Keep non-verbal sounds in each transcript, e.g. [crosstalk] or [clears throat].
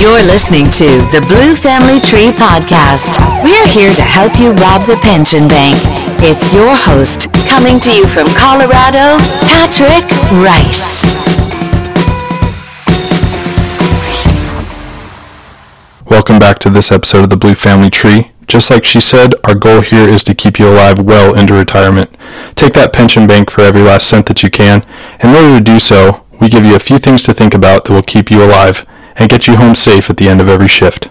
You're listening to the Blue Family Tree Podcast. We're here to help you rob the pension bank. It's your host, coming to you from Colorado, Patrick Rice. Welcome back to this episode of the Blue Family Tree. Just like she said, our goal here is to keep you alive well into retirement. Take that pension bank for every last cent that you can. In order to do so, we give you a few things to think about that will keep you alive and get you home safe at the end of every shift.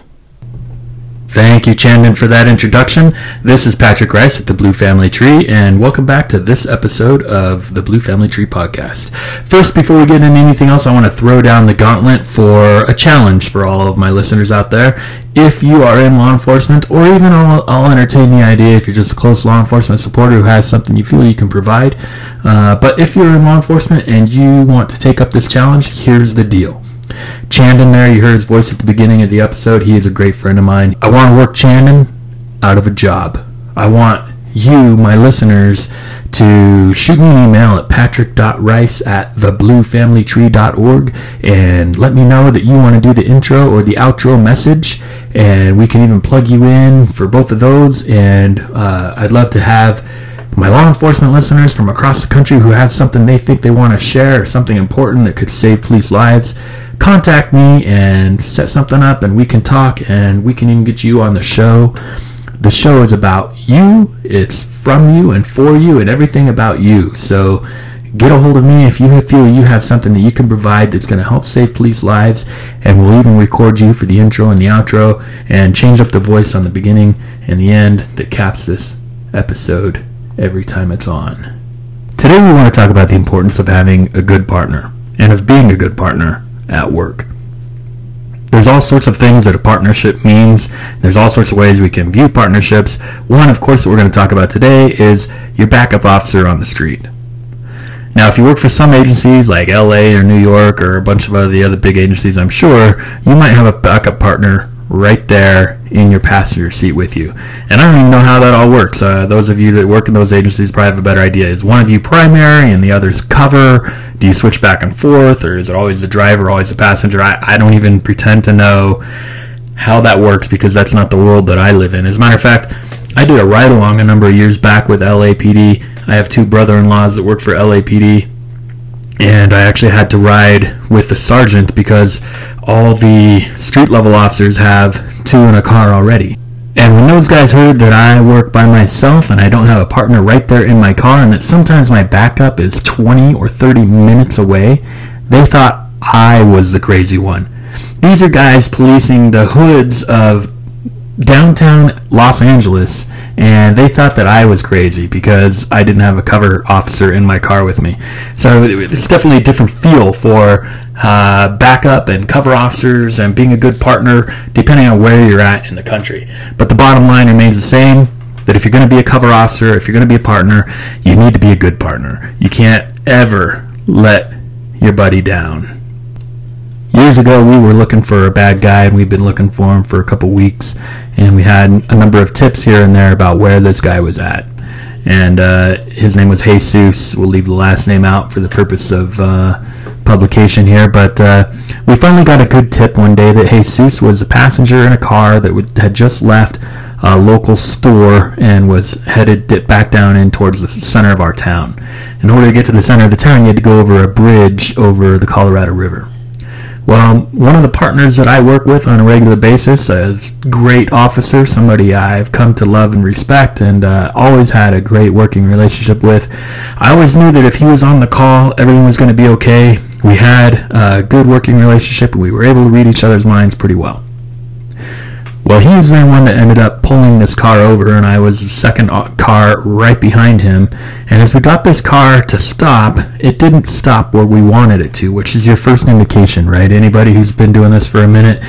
Thank you, Chandon, for that introduction. This is Patrick Rice at the Blue Family Tree, and welcome back to this episode of the Blue Family Tree podcast. First, before we get into anything else, I want to throw down the gauntlet for a challenge for all of my listeners out there. If you are in law enforcement, or even I'll, I'll entertain the idea if you're just a close law enforcement supporter who has something you feel you can provide. Uh, but if you're in law enforcement and you want to take up this challenge, here's the deal. Chandon there, you heard his voice at the beginning of the episode. He is a great friend of mine. I want to work Chandon out of a job. I want you, my listeners, to shoot me an email at patrick.rice at thebluefamilytree.org and let me know that you want to do the intro or the outro message. And we can even plug you in for both of those. And uh, I'd love to have my law enforcement listeners from across the country who have something they think they want to share or something important that could save police lives contact me and set something up and we can talk and we can even get you on the show. The show is about you, it's from you and for you and everything about you. So get a hold of me if you feel you have something that you can provide that's going to help save police lives and we'll even record you for the intro and the outro and change up the voice on the beginning and the end that caps this episode every time it's on. Today we want to talk about the importance of having a good partner and of being a good partner at work. There's all sorts of things that a partnership means. There's all sorts of ways we can view partnerships. One, of course, that we're going to talk about today is your backup officer on the street. Now, if you work for some agencies like LA or New York or a bunch of other, the other big agencies, I'm sure you might have a backup partner right there in your passenger seat with you. And I don't even know how that all works. Uh, those of you that work in those agencies probably have a better idea. Is one of you primary and the other's cover? Do you switch back and forth, or is it always the driver, always the passenger? I, I don't even pretend to know how that works because that's not the world that I live in. As a matter of fact, I did a ride along a number of years back with LAPD. I have two brother in laws that work for LAPD and I actually had to ride with the sergeant because all the street level officers have two in a car already. And when those guys heard that I work by myself and I don't have a partner right there in my car and that sometimes my backup is 20 or 30 minutes away, they thought I was the crazy one. These are guys policing the hoods of downtown Los Angeles, and they thought that I was crazy because I didn't have a cover officer in my car with me. So it's definitely a different feel for uh, backup and cover officers and being a good partner, depending on where you're at in the country. But the bottom line remains the same. That if you're going to be a cover officer, if you're going to be a partner, you need to be a good partner. You can't ever let your buddy down years ago we were looking for a bad guy and we've been looking for him for a couple weeks and we had a number of tips here and there about where this guy was at and uh, his name was jesus we'll leave the last name out for the purpose of uh, publication here but uh, we finally got a good tip one day that jesus was a passenger in a car that had just left a local store and was headed back down in towards the center of our town in order to get to the center of the town you had to go over a bridge over the colorado river well, one of the partners that I work with on a regular basis, a great officer, somebody I've come to love and respect, and uh, always had a great working relationship with. I always knew that if he was on the call, everything was going to be okay. We had a good working relationship, and we were able to read each other's minds pretty well. Well, he was the one that ended up pulling this car over, and I was the second uh, car right behind him. And as we got this car to stop, it didn't stop where we wanted it to, which is your first indication, right? Anybody who's been doing this for a minute,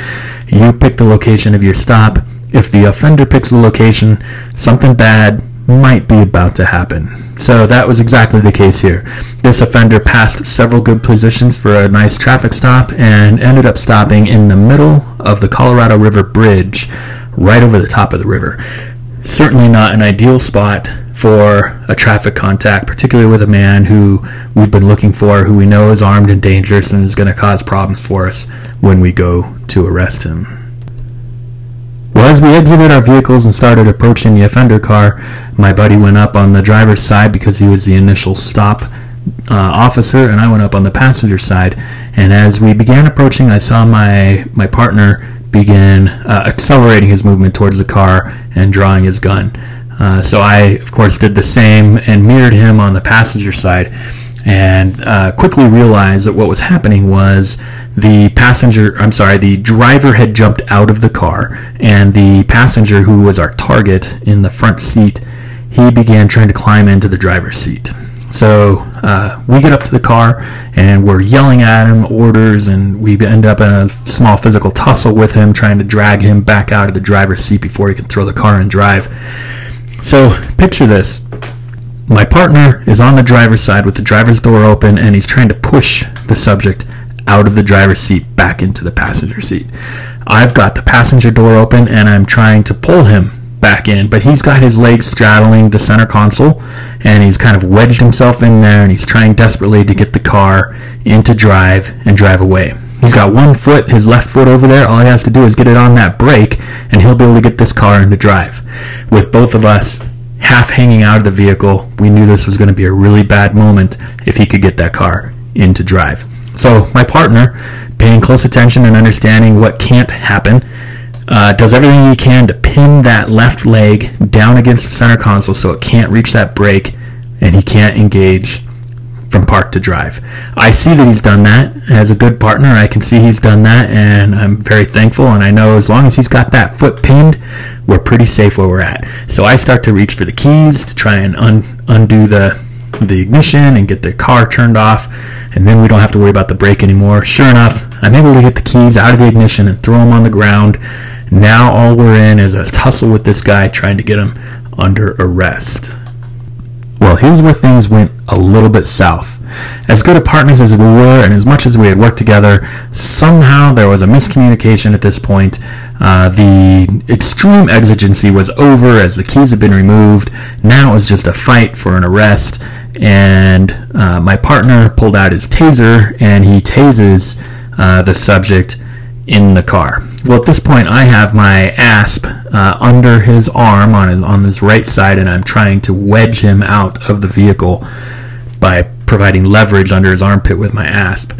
you pick the location of your stop. If the offender picks the location, something bad might be about to happen. So that was exactly the case here. This offender passed several good positions for a nice traffic stop and ended up stopping in the middle of the Colorado River Bridge, right over the top of the river. Certainly not an ideal spot for a traffic contact, particularly with a man who we've been looking for, who we know is armed and dangerous and is going to cause problems for us when we go to arrest him. Well, as we exited our vehicles and started approaching the offender car, my buddy went up on the driver's side because he was the initial stop uh, officer, and I went up on the passenger side. And as we began approaching, I saw my my partner begin uh, accelerating his movement towards the car and drawing his gun. Uh, so I, of course, did the same and mirrored him on the passenger side, and uh, quickly realized that what was happening was the passenger, I'm sorry, the driver had jumped out of the car, and the passenger, who was our target in the front seat, he began trying to climb into the driver's seat. So uh, we get up to the car and we're yelling at him orders, and we end up in a small physical tussle with him, trying to drag him back out of the driver's seat before he can throw the car and drive. So picture this. My partner is on the driver's side with the driver's door open, and he's trying to push the subject out of the driver's seat back into the passenger seat. I've got the passenger door open, and I'm trying to pull him back in, but he's got his legs straddling the center console and he's kind of wedged himself in there and he's trying desperately to get the car into drive and drive away. He's got one foot, his left foot over there. All he has to do is get it on that brake and he'll be able to get this car into drive. With both of us half hanging out of the vehicle, we knew this was going to be a really bad moment if he could get that car into drive. So my partner, paying close attention and understanding what can't happen, uh, does everything he can to pin that left leg down against the center console so it can't reach that brake and he can't engage from park to drive. I see that he's done that as a good partner. I can see he's done that, and I'm very thankful. And I know as long as he's got that foot pinned, we're pretty safe where we're at. So I start to reach for the keys to try and un- undo the the ignition and get the car turned off, and then we don't have to worry about the brake anymore. Sure enough, I'm able to get the keys out of the ignition and throw them on the ground now all we're in is a tussle with this guy trying to get him under arrest. Well, here's where things went a little bit south. As good of partners as we were, and as much as we had worked together, somehow there was a miscommunication at this point. Uh, the extreme exigency was over as the keys had been removed. Now it was just a fight for an arrest, and uh, my partner pulled out his taser and he tases uh, the subject in the car. Well, at this point, I have my asp uh, under his arm on his, on his right side, and I'm trying to wedge him out of the vehicle by providing leverage under his armpit with my asp.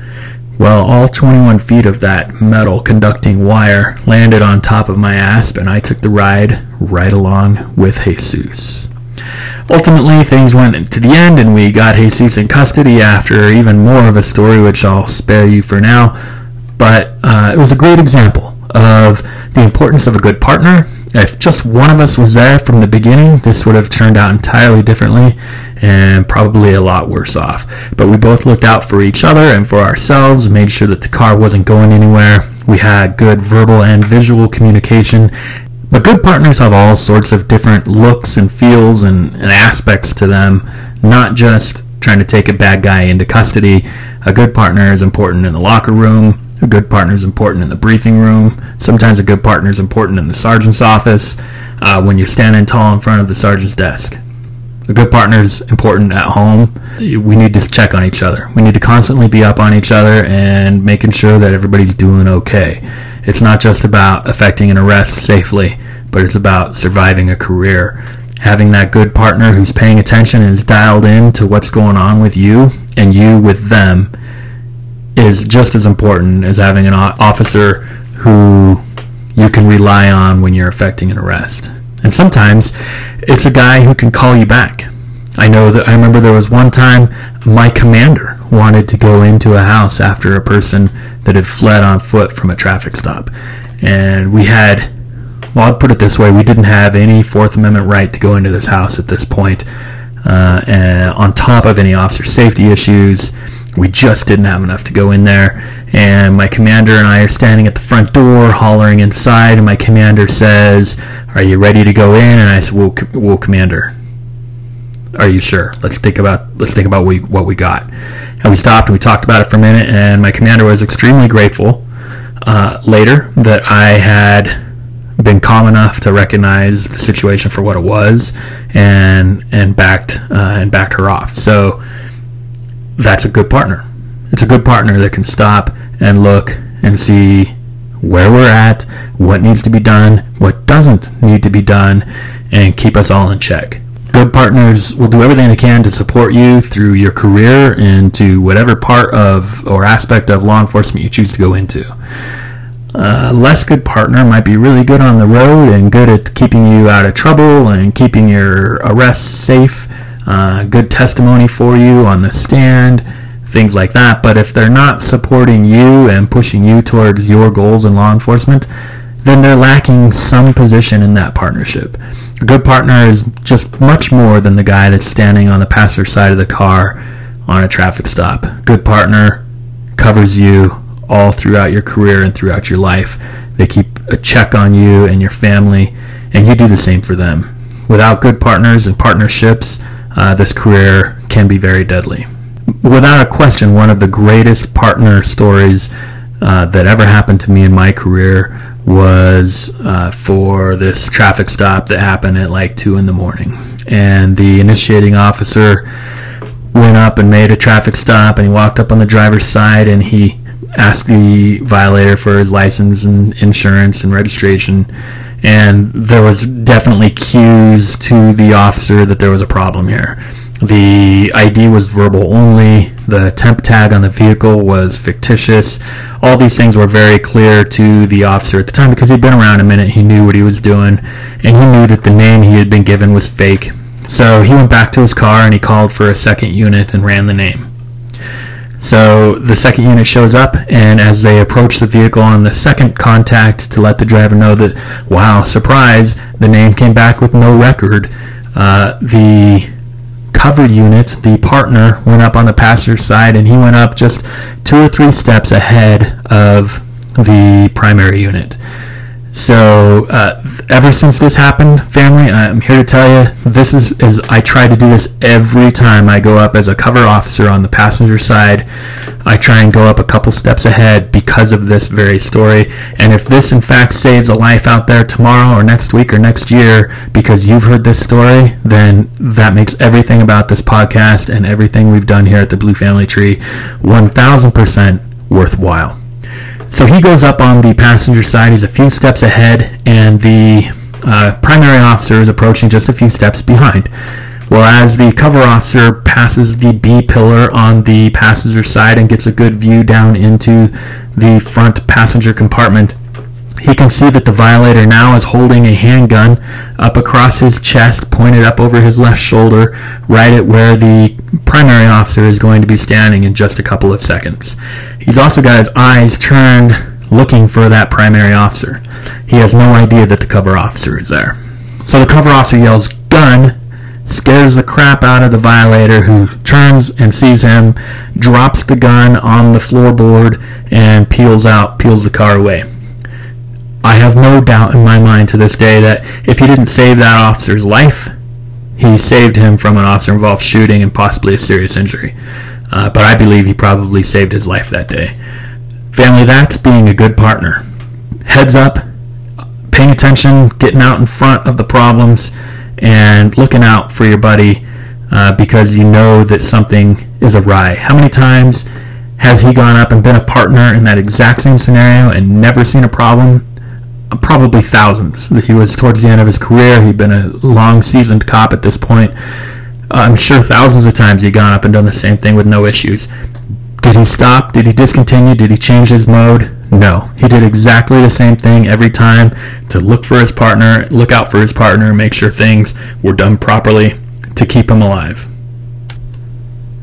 Well, all 21 feet of that metal conducting wire landed on top of my asp, and I took the ride right along with Jesus. Ultimately, things went to the end, and we got Jesus in custody after even more of a story, which I'll spare you for now but uh, it was a great example of the importance of a good partner. If just one of us was there from the beginning, this would have turned out entirely differently and probably a lot worse off. But we both looked out for each other and for ourselves, made sure that the car wasn't going anywhere. We had good verbal and visual communication. But good partners have all sorts of different looks and feels and, and aspects to them, not just trying to take a bad guy into custody. A good partner is important in the locker room, a good partner is important in the briefing room. Sometimes a good partner is important in the sergeant's office uh, when you're standing tall in front of the sergeant's desk. A good partner is important at home. We need to check on each other. We need to constantly be up on each other and making sure that everybody's doing okay. It's not just about effecting an arrest safely, but it's about surviving a career. Having that good partner who's paying attention and is dialed in to what's going on with you and you with them is just as important as having an officer who you can rely on when you're effecting an arrest. And sometimes it's a guy who can call you back. I know that I remember there was one time my commander wanted to go into a house after a person that had fled on foot from a traffic stop. And we had, well, I'll put it this way, we didn't have any Fourth Amendment right to go into this house at this point. Uh, and on top of any officer safety issues, we just didn't have enough to go in there. And my commander and I are standing at the front door, hollering inside. And my commander says, "Are you ready to go in?" And I said, "Well, well commander, are you sure? Let's think about let's think about we, what we got." And we stopped and we talked about it for a minute. And my commander was extremely grateful uh, later that I had been calm enough to recognize the situation for what it was and and backed uh, and backed her off. So that's a good partner. It's a good partner that can stop and look and see where we're at, what needs to be done, what doesn't need to be done, and keep us all in check. Good partners will do everything they can to support you through your career into whatever part of or aspect of law enforcement you choose to go into. A less good partner might be really good on the road and good at keeping you out of trouble and keeping your arrests safe. Uh, good testimony for you on the stand, things like that. But if they're not supporting you and pushing you towards your goals in law enforcement, then they're lacking some position in that partnership. A good partner is just much more than the guy that's standing on the passenger side of the car on a traffic stop. Good partner covers you all throughout your career and throughout your life. They keep a check on you and your family, and you do the same for them. Without good partners and partnerships, uh, this career can be very deadly. Without a question, one of the greatest partner stories uh, that ever happened to me in my career was uh, for this traffic stop that happened at like 2 in the morning. And the initiating officer went up and made a traffic stop and he walked up on the driver's side and he asked the violator for his license and insurance and registration and there was definitely cues to the officer that there was a problem here. The ID was verbal only. The temp tag on the vehicle was fictitious. All these things were very clear to the officer at the time because he'd been around a minute. He knew what he was doing, and he knew that the name he had been given was fake. So he went back to his car and he called for a second unit and ran the name. So the second unit shows up, and as they approach the vehicle on the second contact to let the driver know that, wow, surprise, the name came back with no record, uh, the cover unit, the partner, went up on the passenger side, and he went up just two or three steps ahead of the primary unit. So uh, ever since this happened, family, I'm here to tell you this is as I try to do this every time I go up as a cover officer on the passenger side. I try and go up a couple steps ahead because of this very story. And if this in fact saves a life out there tomorrow or next week or next year because you've heard this story, then that makes everything about this podcast and everything we've done here at the Blue Family Tree 1000% worthwhile. So he goes up on the passenger side. He's a few steps ahead, and the uh, primary officer is approaching just a few steps behind. Well, as the cover officer passes the B pillar on the passenger side and gets a good view down into the front passenger compartment, he can see that the violator now is holding a handgun up across his chest, pointed up over his left shoulder, right at where the primary officer is going to be standing in just a couple of seconds. He's also got his eyes turned looking for that primary officer. He has no idea that the cover officer is there. So the cover officer yells, Gun! scares the crap out of the violator who turns and sees him, drops the gun on the floorboard, and peels out, peels the car away. I have no doubt in my mind to this day that if he didn't save that officer's life, he saved him from an officer involved shooting and possibly a serious injury. Uh, but I believe he probably saved his life that day. Family, that's being a good partner. Heads up, paying attention, getting out in front of the problems, and looking out for your buddy uh, because you know that something is awry. How many times has he gone up and been a partner in that exact same scenario and never seen a problem? Probably thousands. He was towards the end of his career. He'd been a long seasoned cop at this point. Uh, I'm sure thousands of times he'd gone up and done the same thing with no issues. Did he stop? Did he discontinue? Did he change his mode? No. He did exactly the same thing every time to look for his partner, look out for his partner, make sure things were done properly to keep him alive.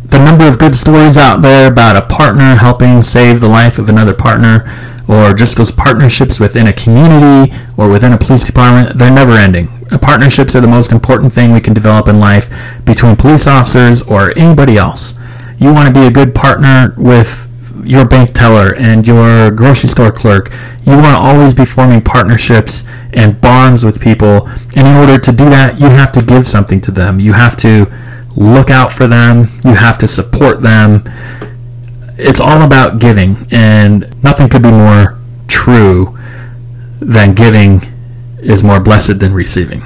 The number of good stories out there about a partner helping save the life of another partner or just those partnerships within a community or within a police department, they're never ending. Uh, partnerships are the most important thing we can develop in life between police officers or anybody else. You want to be a good partner with your bank teller and your grocery store clerk. You want to always be forming partnerships and bonds with people. And in order to do that, you have to give something to them. You have to look out for them. You have to support them it's all about giving, and nothing could be more true than giving is more blessed than receiving.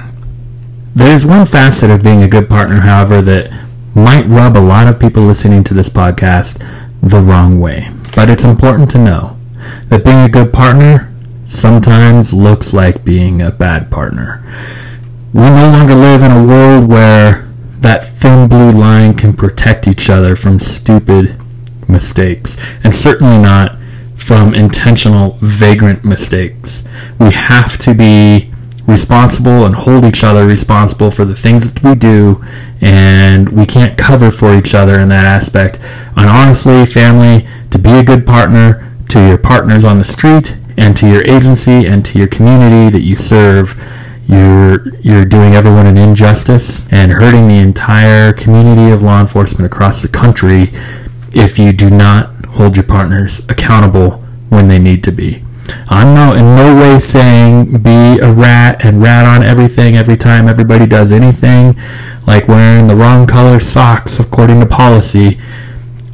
There's one facet of being a good partner, however, that might rub a lot of people listening to this podcast the wrong way. But it's important to know that being a good partner sometimes looks like being a bad partner. We no longer live in a world where that thin blue line can protect each other from stupid mistakes, and certainly not from intentional, vagrant mistakes. We have to be responsible and hold each other responsible for the things that we do, and we can't cover for each other in that aspect. And honestly, family, to be a good partner to your partners on the street and to your agency and to your community that you serve, you're you're doing everyone an injustice and hurting the entire community of law enforcement across the country if you do not hold your partners accountable when they need to be. I'm no in no way saying be a rat and rat on everything every time everybody does anything, like wearing the wrong color socks according to policy.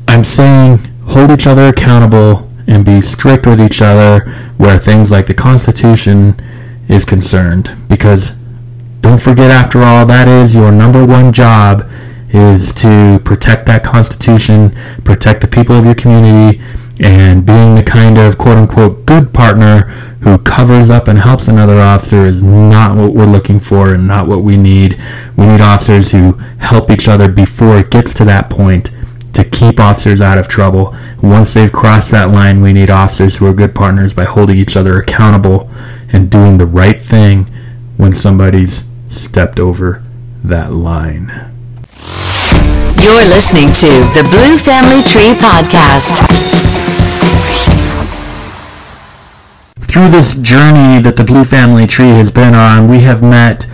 I'm saying hold each other accountable and be strict with each other where things like the Constitution is concerned. Because don't forget, after all, that is your number one job is to protect that Constitution, protect the people of your community, and being the kind of quote unquote good partner who covers up and helps another officer is not what we're looking for and not what we need. We need officers who help each other before it gets to that point to keep officers out of trouble. Once they've crossed that line, we need officers who are good partners by holding each other accountable and doing the right thing when somebody's stepped over that line. You're listening to the Blue Family Tree Podcast. Through this journey that the Blue Family Tree has been on, we have met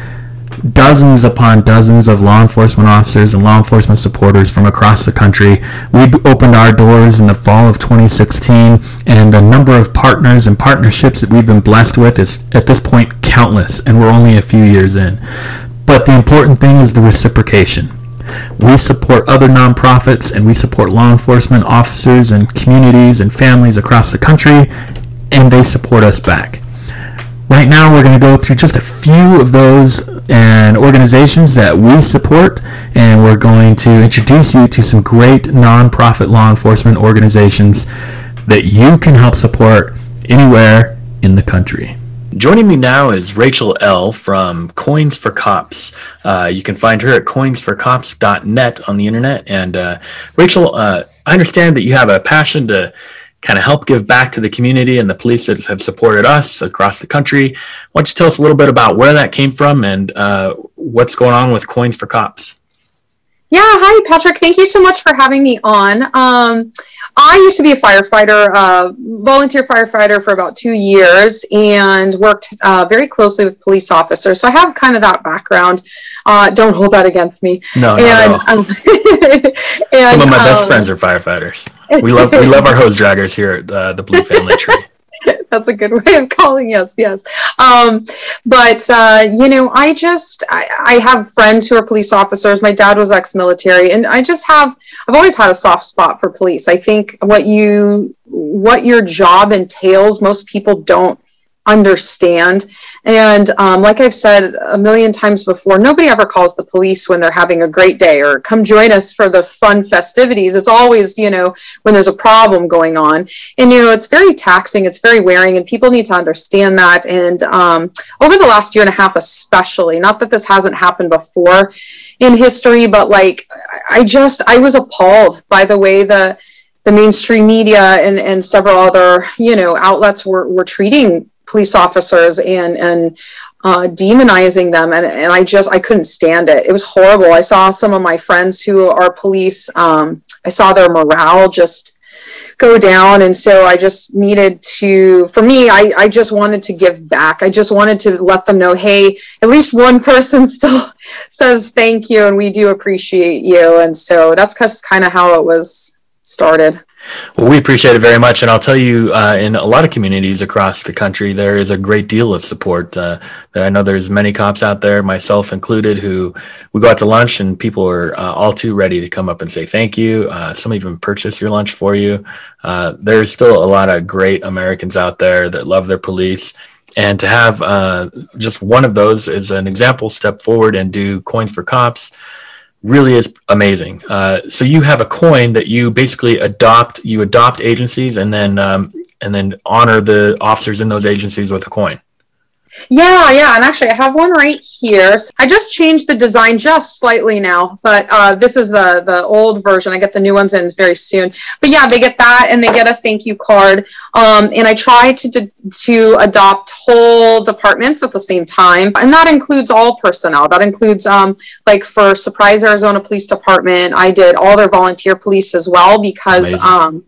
dozens upon dozens of law enforcement officers and law enforcement supporters from across the country. We opened our doors in the fall of 2016, and the number of partners and partnerships that we've been blessed with is at this point countless, and we're only a few years in. But the important thing is the reciprocation. We support other nonprofits and we support law enforcement officers and communities and families across the country, and they support us back. Right now, we're going to go through just a few of those and organizations that we support, and we're going to introduce you to some great nonprofit law enforcement organizations that you can help support anywhere in the country. Joining me now is Rachel L. from Coins for Cops. Uh, you can find her at coinsforcops.net on the internet. And uh, Rachel, uh, I understand that you have a passion to kind of help give back to the community and the police that have supported us across the country. Why don't you tell us a little bit about where that came from and uh, what's going on with Coins for Cops? Yeah, hi, Patrick. Thank you so much for having me on. Um, I used to be a firefighter, uh, volunteer firefighter for about two years, and worked uh, very closely with police officers. So I have kind of that background. Uh, don't hold that against me. No, and, no, no. Um, [laughs] and, Some of my best um, friends are firefighters. We love we love our hose draggers here at uh, the Blue Family Tree. [laughs] [laughs] That's a good way of calling yes, yes. Um, but uh, you know, I just I, I, have friends who are police officers. My dad was ex-military, and I just have I've always had a soft spot for police. I think what you what your job entails, most people don't understand. And um, like I've said a million times before, nobody ever calls the police when they're having a great day or come join us for the fun festivities. It's always, you know, when there's a problem going on. And, you know, it's very taxing, it's very wearing, and people need to understand that. And um, over the last year and a half, especially, not that this hasn't happened before in history, but like, I just, I was appalled by the way the, the mainstream media and, and several other, you know, outlets were, were treating police officers and and uh, demonizing them and, and I just I couldn't stand it. It was horrible. I saw some of my friends who are police. Um, I saw their morale just go down and so I just needed to for me I, I just wanted to give back. I just wanted to let them know, hey, at least one [laughs] person still says thank you and we do appreciate you. And so that's kind of how it was started. Well, we appreciate it very much, and I'll tell you, uh, in a lot of communities across the country, there is a great deal of support. Uh, I know there's many cops out there, myself included, who we go out to lunch, and people are uh, all too ready to come up and say thank you. Uh, some even purchase your lunch for you. Uh, there's still a lot of great Americans out there that love their police and to have uh, just one of those as an example step forward and do coins for cops really is amazing. Uh, so you have a coin that you basically adopt. You adopt agencies and then um, and then honor the officers in those agencies with a coin. Yeah, yeah, and actually, I have one right here. So I just changed the design just slightly now, but uh, this is the the old version. I get the new ones in very soon. But yeah, they get that, and they get a thank you card. Um, and I try to to adopt whole departments at the same time, and that includes all personnel. That includes um, like for Surprise Arizona Police Department, I did all their volunteer police as well because. Um,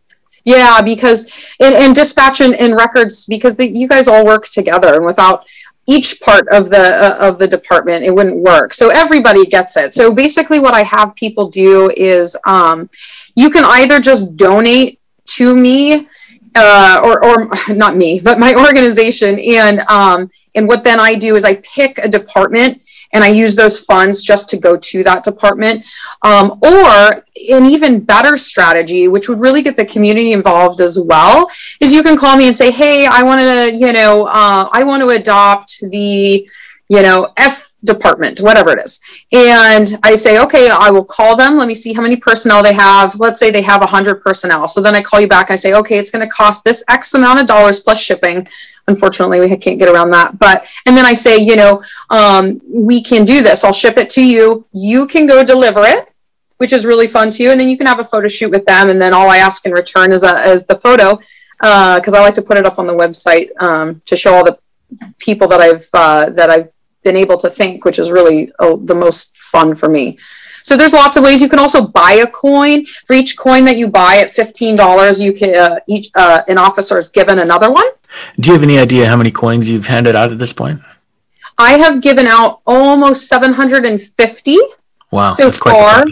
yeah, because in, in dispatch and, and records, because the, you guys all work together, and without each part of the uh, of the department, it wouldn't work. So everybody gets it. So basically, what I have people do is um, you can either just donate to me. Uh, or, or [laughs] not me, but my [laughs] organization, and um, and what then I do is I pick a department and I use those funds just to go to that department. Um, or an even better strategy, which would really get the community involved as well, is you can call me and say, "Hey, I want to, you know, uh, I want to adopt the, you know, F department, whatever it is. And I say, okay, I will call them. Let me see how many personnel they have. Let's say they have 100 personnel. So then I call you back and I say, okay, it's going to cost this X amount of dollars plus shipping unfortunately we can't get around that. But and then i say you know um, we can do this. I'll ship it to you. You can go deliver it which is really fun too. And then you can have a photo shoot with them. And then all i ask in return is, a, is the photo because uh, i like to put it up on the website um, to show all the people that i've uh, that i've been able to think which is really oh, the most fun for me. So there's lots of ways. You can also buy a coin. For each coin that you buy at fifteen dollars, you can uh, each uh, an officer is given another one. Do you have any idea how many coins you've handed out at this point? I have given out almost 750 wow, so far.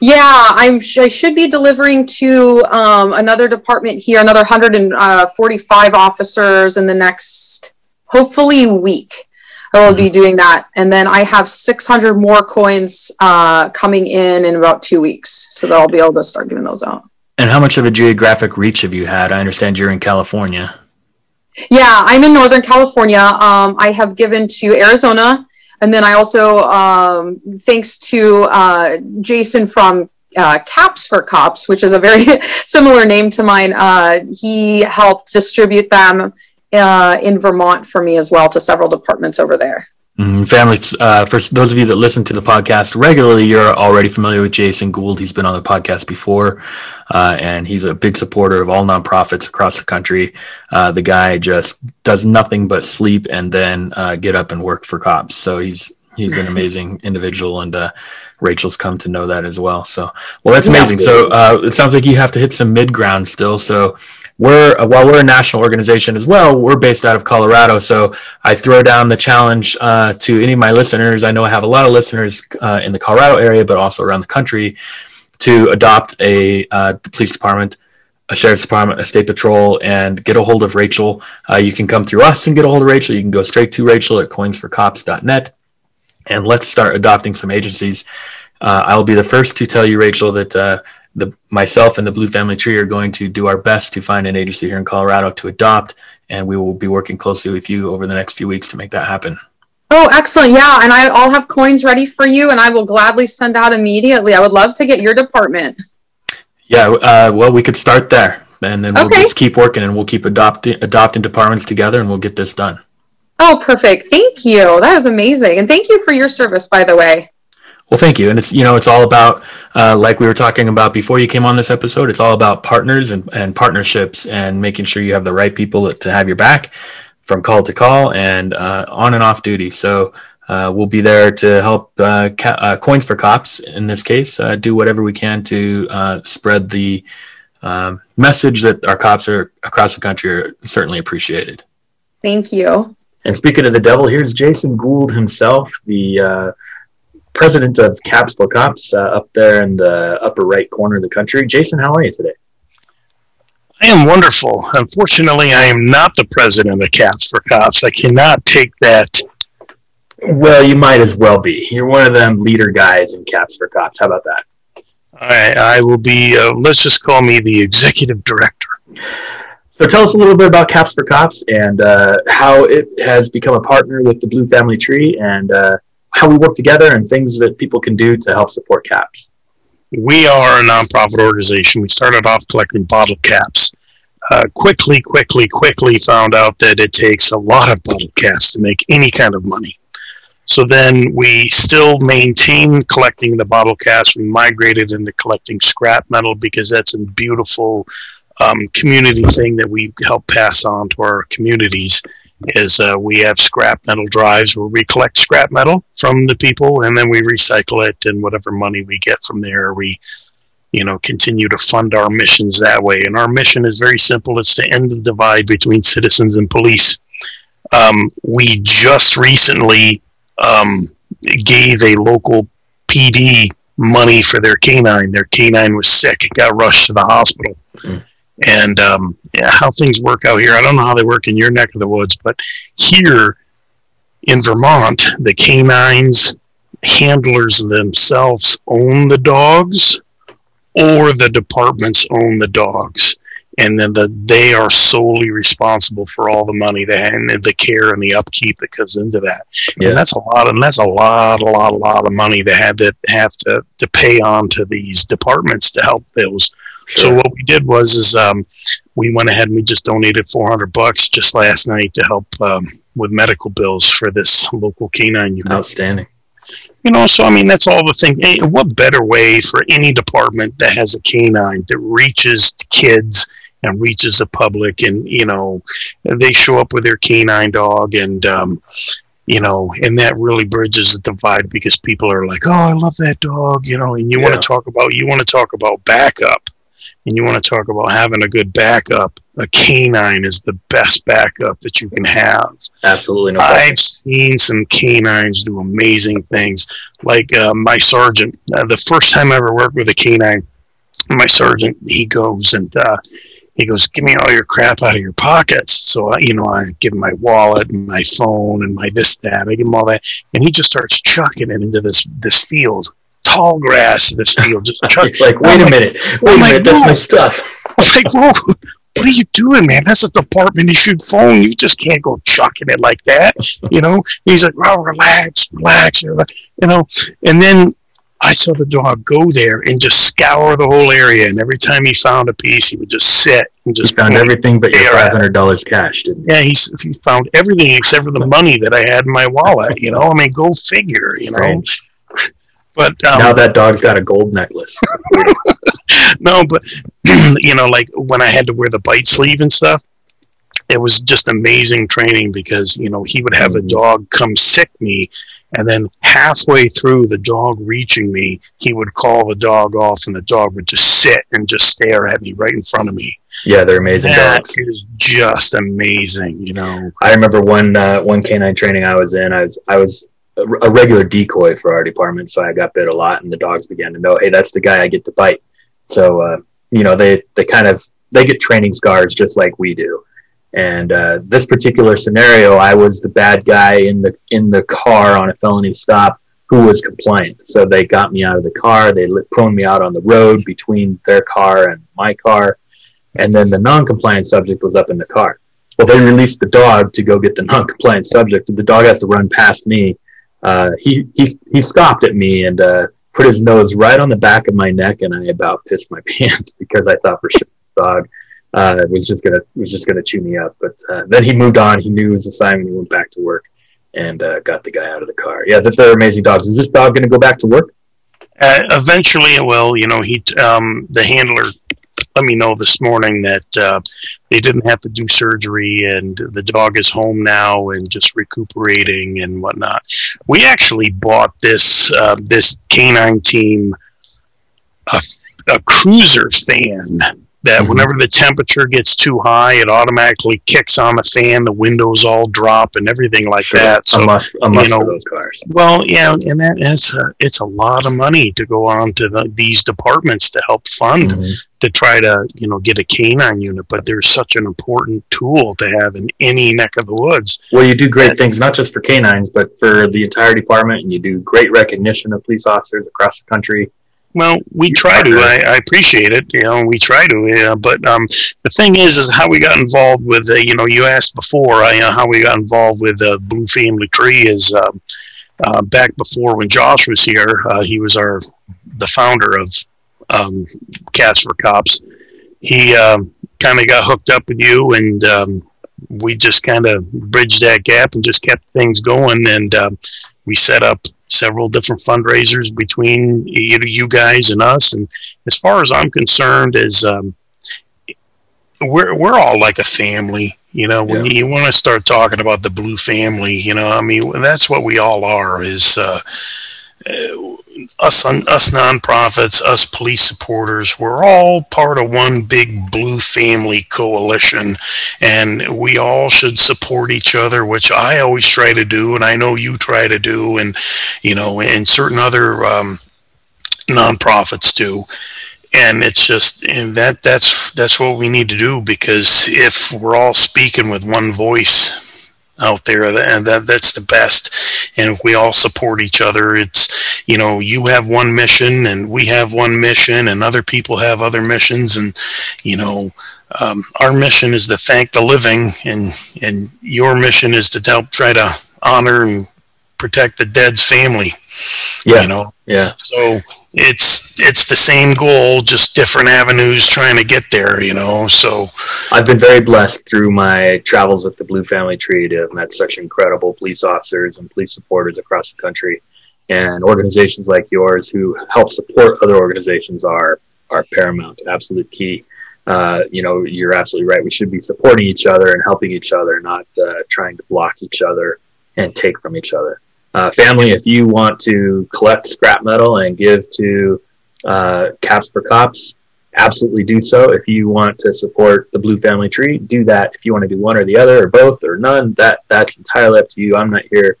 Yeah, I'm. I should be delivering to um, another department here, another 145 officers in the next, hopefully, week. I will mm-hmm. be doing that, and then I have 600 more coins uh, coming in in about two weeks, so that I'll be able to start giving those out. And how much of a geographic reach have you had? I understand you're in California. Yeah, I'm in Northern California. Um, I have given to Arizona, and then I also, um, thanks to uh, Jason from uh, Caps for Cops, which is a very [laughs] similar name to mine, uh, he helped distribute them uh, in Vermont for me as well to several departments over there. Mm, families, uh, for those of you that listen to the podcast regularly, you're already familiar with Jason Gould. He's been on the podcast before, uh, and he's a big supporter of all nonprofits across the country. Uh, the guy just does nothing but sleep and then uh, get up and work for cops. So he's he's an [laughs] amazing individual, and uh, Rachel's come to know that as well. So, well, that's amazing. So uh, it sounds like you have to hit some mid ground still. So we're while we're a national organization as well, we're based out of Colorado. So I throw down the challenge uh, to any of my listeners. I know I have a lot of listeners uh, in the Colorado area, but also around the country, to adopt a uh, police department. A sheriff's department, a state patrol, and get a hold of Rachel. Uh, you can come through us and get a hold of Rachel. You can go straight to Rachel at coinsforcops.net and let's start adopting some agencies. Uh, I'll be the first to tell you, Rachel, that uh, the myself and the Blue Family Tree are going to do our best to find an agency here in Colorado to adopt, and we will be working closely with you over the next few weeks to make that happen. Oh, excellent! Yeah, and I, will have coins ready for you, and I will gladly send out immediately. I would love to get your department. Yeah, uh, well, we could start there, and then we'll okay. just keep working, and we'll keep adopting adopting departments together, and we'll get this done. Oh, perfect! Thank you. That is amazing, and thank you for your service, by the way. Well, thank you. And it's, you know, it's all about, uh, like we were talking about before you came on this episode, it's all about partners and, and partnerships and making sure you have the right people to have your back from call to call and uh, on and off duty. So uh, we'll be there to help uh, ca- uh, Coins for Cops, in this case, uh, do whatever we can to spread the um, message that our cops are across the country are certainly appreciated. Thank you. And speaking of the devil, here's Jason Gould himself, the president of Caps for Cops uh, up there in the upper right corner of the country. Jason, how are you today? I am wonderful. Unfortunately, I am not the president of Caps for Cops. I cannot take that. Well, you might as well be. You're one of them leader guys in Caps for Cops. How about that? I, I will be, uh, let's just call me the executive director. So tell us a little bit about Caps for Cops and uh, how it has become a partner with the Blue Family Tree and uh, how we work together and things that people can do to help support Caps. We are a nonprofit organization. We started off collecting bottle caps. Uh, quickly, quickly, quickly found out that it takes a lot of bottle caps to make any kind of money. So then we still maintain collecting the bottle caps. We migrated into collecting scrap metal because that's a beautiful um, community thing that we help pass on to our communities. Is uh, we have scrap metal drives where we collect scrap metal from the people and then we recycle it and whatever money we get from there we you know continue to fund our missions that way and our mission is very simple it's to end the divide between citizens and police um, we just recently um, gave a local PD money for their canine. Their canine was sick; got rushed to the hospital. Mm. And um, yeah, how things work out here, I don't know how they work in your neck of the woods, but here in Vermont, the canines handlers themselves own the dogs, or the departments own the dogs and then the, they are solely responsible for all the money that and the care and the upkeep that goes into that. Yeah. And that's a lot, and that's a lot, a lot, a lot of money they had to have to to pay on to these departments to help those. Sure. So what we did was is um, we went ahead and we just donated 400 bucks just last night to help um, with medical bills for this local canine unit. Outstanding. You know, so I mean, that's all the thing. Hey, what better way for any department that has a canine that reaches kids and reaches the public and you know they show up with their canine dog and um, you know and that really bridges the divide because people are like oh i love that dog you know and you yeah. want to talk about you want to talk about backup and you want to talk about having a good backup a canine is the best backup that you can have absolutely no i've seen some canines do amazing things like uh, my sergeant uh, the first time i ever worked with a canine my sergeant he goes and uh, he goes, "Give me all your crap out of your pockets." So you know, I give him my wallet and my phone and my this that. I give him all that, and he just starts chucking it into this this field, tall grass. In this field, just [laughs] like, wait I'm a like, minute, wait I'm a minute, that's my stuff. I was like, whoa. What are you doing, man? That's a department issued phone. You just can't go chucking it like that, you know. He's like, "Oh, relax, relax," you know. And then I saw the dog go there and just scour the whole area. And every time he found a piece, he would just sit and just he found everything but your five hundred dollars cash. Didn't he? Yeah, he, he found everything except for the money that I had in my wallet. You know, I mean, go figure. You know, but um, now that dog's got a gold necklace. [laughs] no, but [clears throat] you know, like when I had to wear the bite sleeve and stuff, it was just amazing training because you know he would have mm-hmm. the dog come sick me and then halfway through the dog reaching me, he would call the dog off, and the dog would just sit and just stare at me right in front of me. Yeah, they're amazing that dogs. is just amazing, you know. I remember one uh, one canine training I was in. I was I was a regular decoy for our department, so I got bit a lot, and the dogs began to know, hey, that's the guy I get to bite. So uh, you know, they they kind of they get training scars just like we do. And uh, this particular scenario, I was the bad guy in the in the car on a felony stop who was compliant. So they got me out of the car. They prone me out on the road between their car and my car, and then the non-compliant subject was up in the car. Well, they released the dog to go get the non-compliant subject. The dog has to run past me. Uh, he he he stopped at me and uh, put his nose right on the back of my neck, and I about pissed my [laughs] pants because I thought for sure the dog uh, was just gonna was just gonna chew me up. But uh, then he moved on. He knew his assignment. He went back to work and uh, got the guy out of the car. Yeah, that they're amazing dogs. Is this dog gonna go back to work? Eventually, it will. You know, he um, the handler let me know this morning that uh, they didn't have to do surgery and the dog is home now and just recuperating and whatnot. We actually bought this uh, this canine team a, a cruiser fan that mm-hmm. whenever the temperature gets too high, it automatically kicks on the fan, the windows all drop, and everything like sure. that. So, a must, a must you know, for those cars. Well, yeah, and that is a, it's a lot of money to go on to the, these departments to help fund mm-hmm. to try to you know get a canine unit. But there's such an important tool to have in any neck of the woods. Well, you do great things not just for canines, but for the entire department, and you do great recognition of police officers across the country Well, we try to. I, I appreciate it. You know, we try to. Yeah, but um, the thing is, is how we got involved with. Uh, you know, you asked before. Uh, you how we got involved with uh, Blue Family Tree is uh, uh, back before when Josh was here. Uh, he was our the founder of um, Caps for Cops. He um, kind of got hooked up with you, and um, we just kind of bridged that gap and just kept things going. And uh, we set up several different fundraisers between you, you guys and us. And as far as I'm concerned, is um, we're we're all like a family. You know, when yeah. you, want to start talking about the blue family, you know, I mean, that's what we all are. Is uh, us us nonprofits, us police supporters, we're all part of one big blue family coalition, and we all should support each other, which I always try to do, and I know you try to do, and you know, and certain other um, nonprofits do. And it's just and that that's that's what we need to do because if we're all speaking with one voice out there and that that's the best. And if we all support each other. It's you know you have one mission and we have one mission and other people have other missions. And you know um, our mission is to thank the living and and your mission is to help try to honor and protect the dead's family yeah you know yeah so it's it's the same goal, just different avenues trying to get there. You know, so I've been very blessed through my travels with the Blue Family Tree to have met such incredible police officers and police supporters across the country, and organizations like yours who help support other organizations are are paramount, absolute key. Uh, you know, you're absolutely right. We should be supporting each other and helping each other, not uh, trying to block each other and take from each other. Uh, family, if you want to collect scrap metal and give to uh, Caps for Cops, absolutely do so. If you want to support the Blue Family Tree, do that. If you want to do one or the other, or both, or none, that that's entirely up to you. I'm not here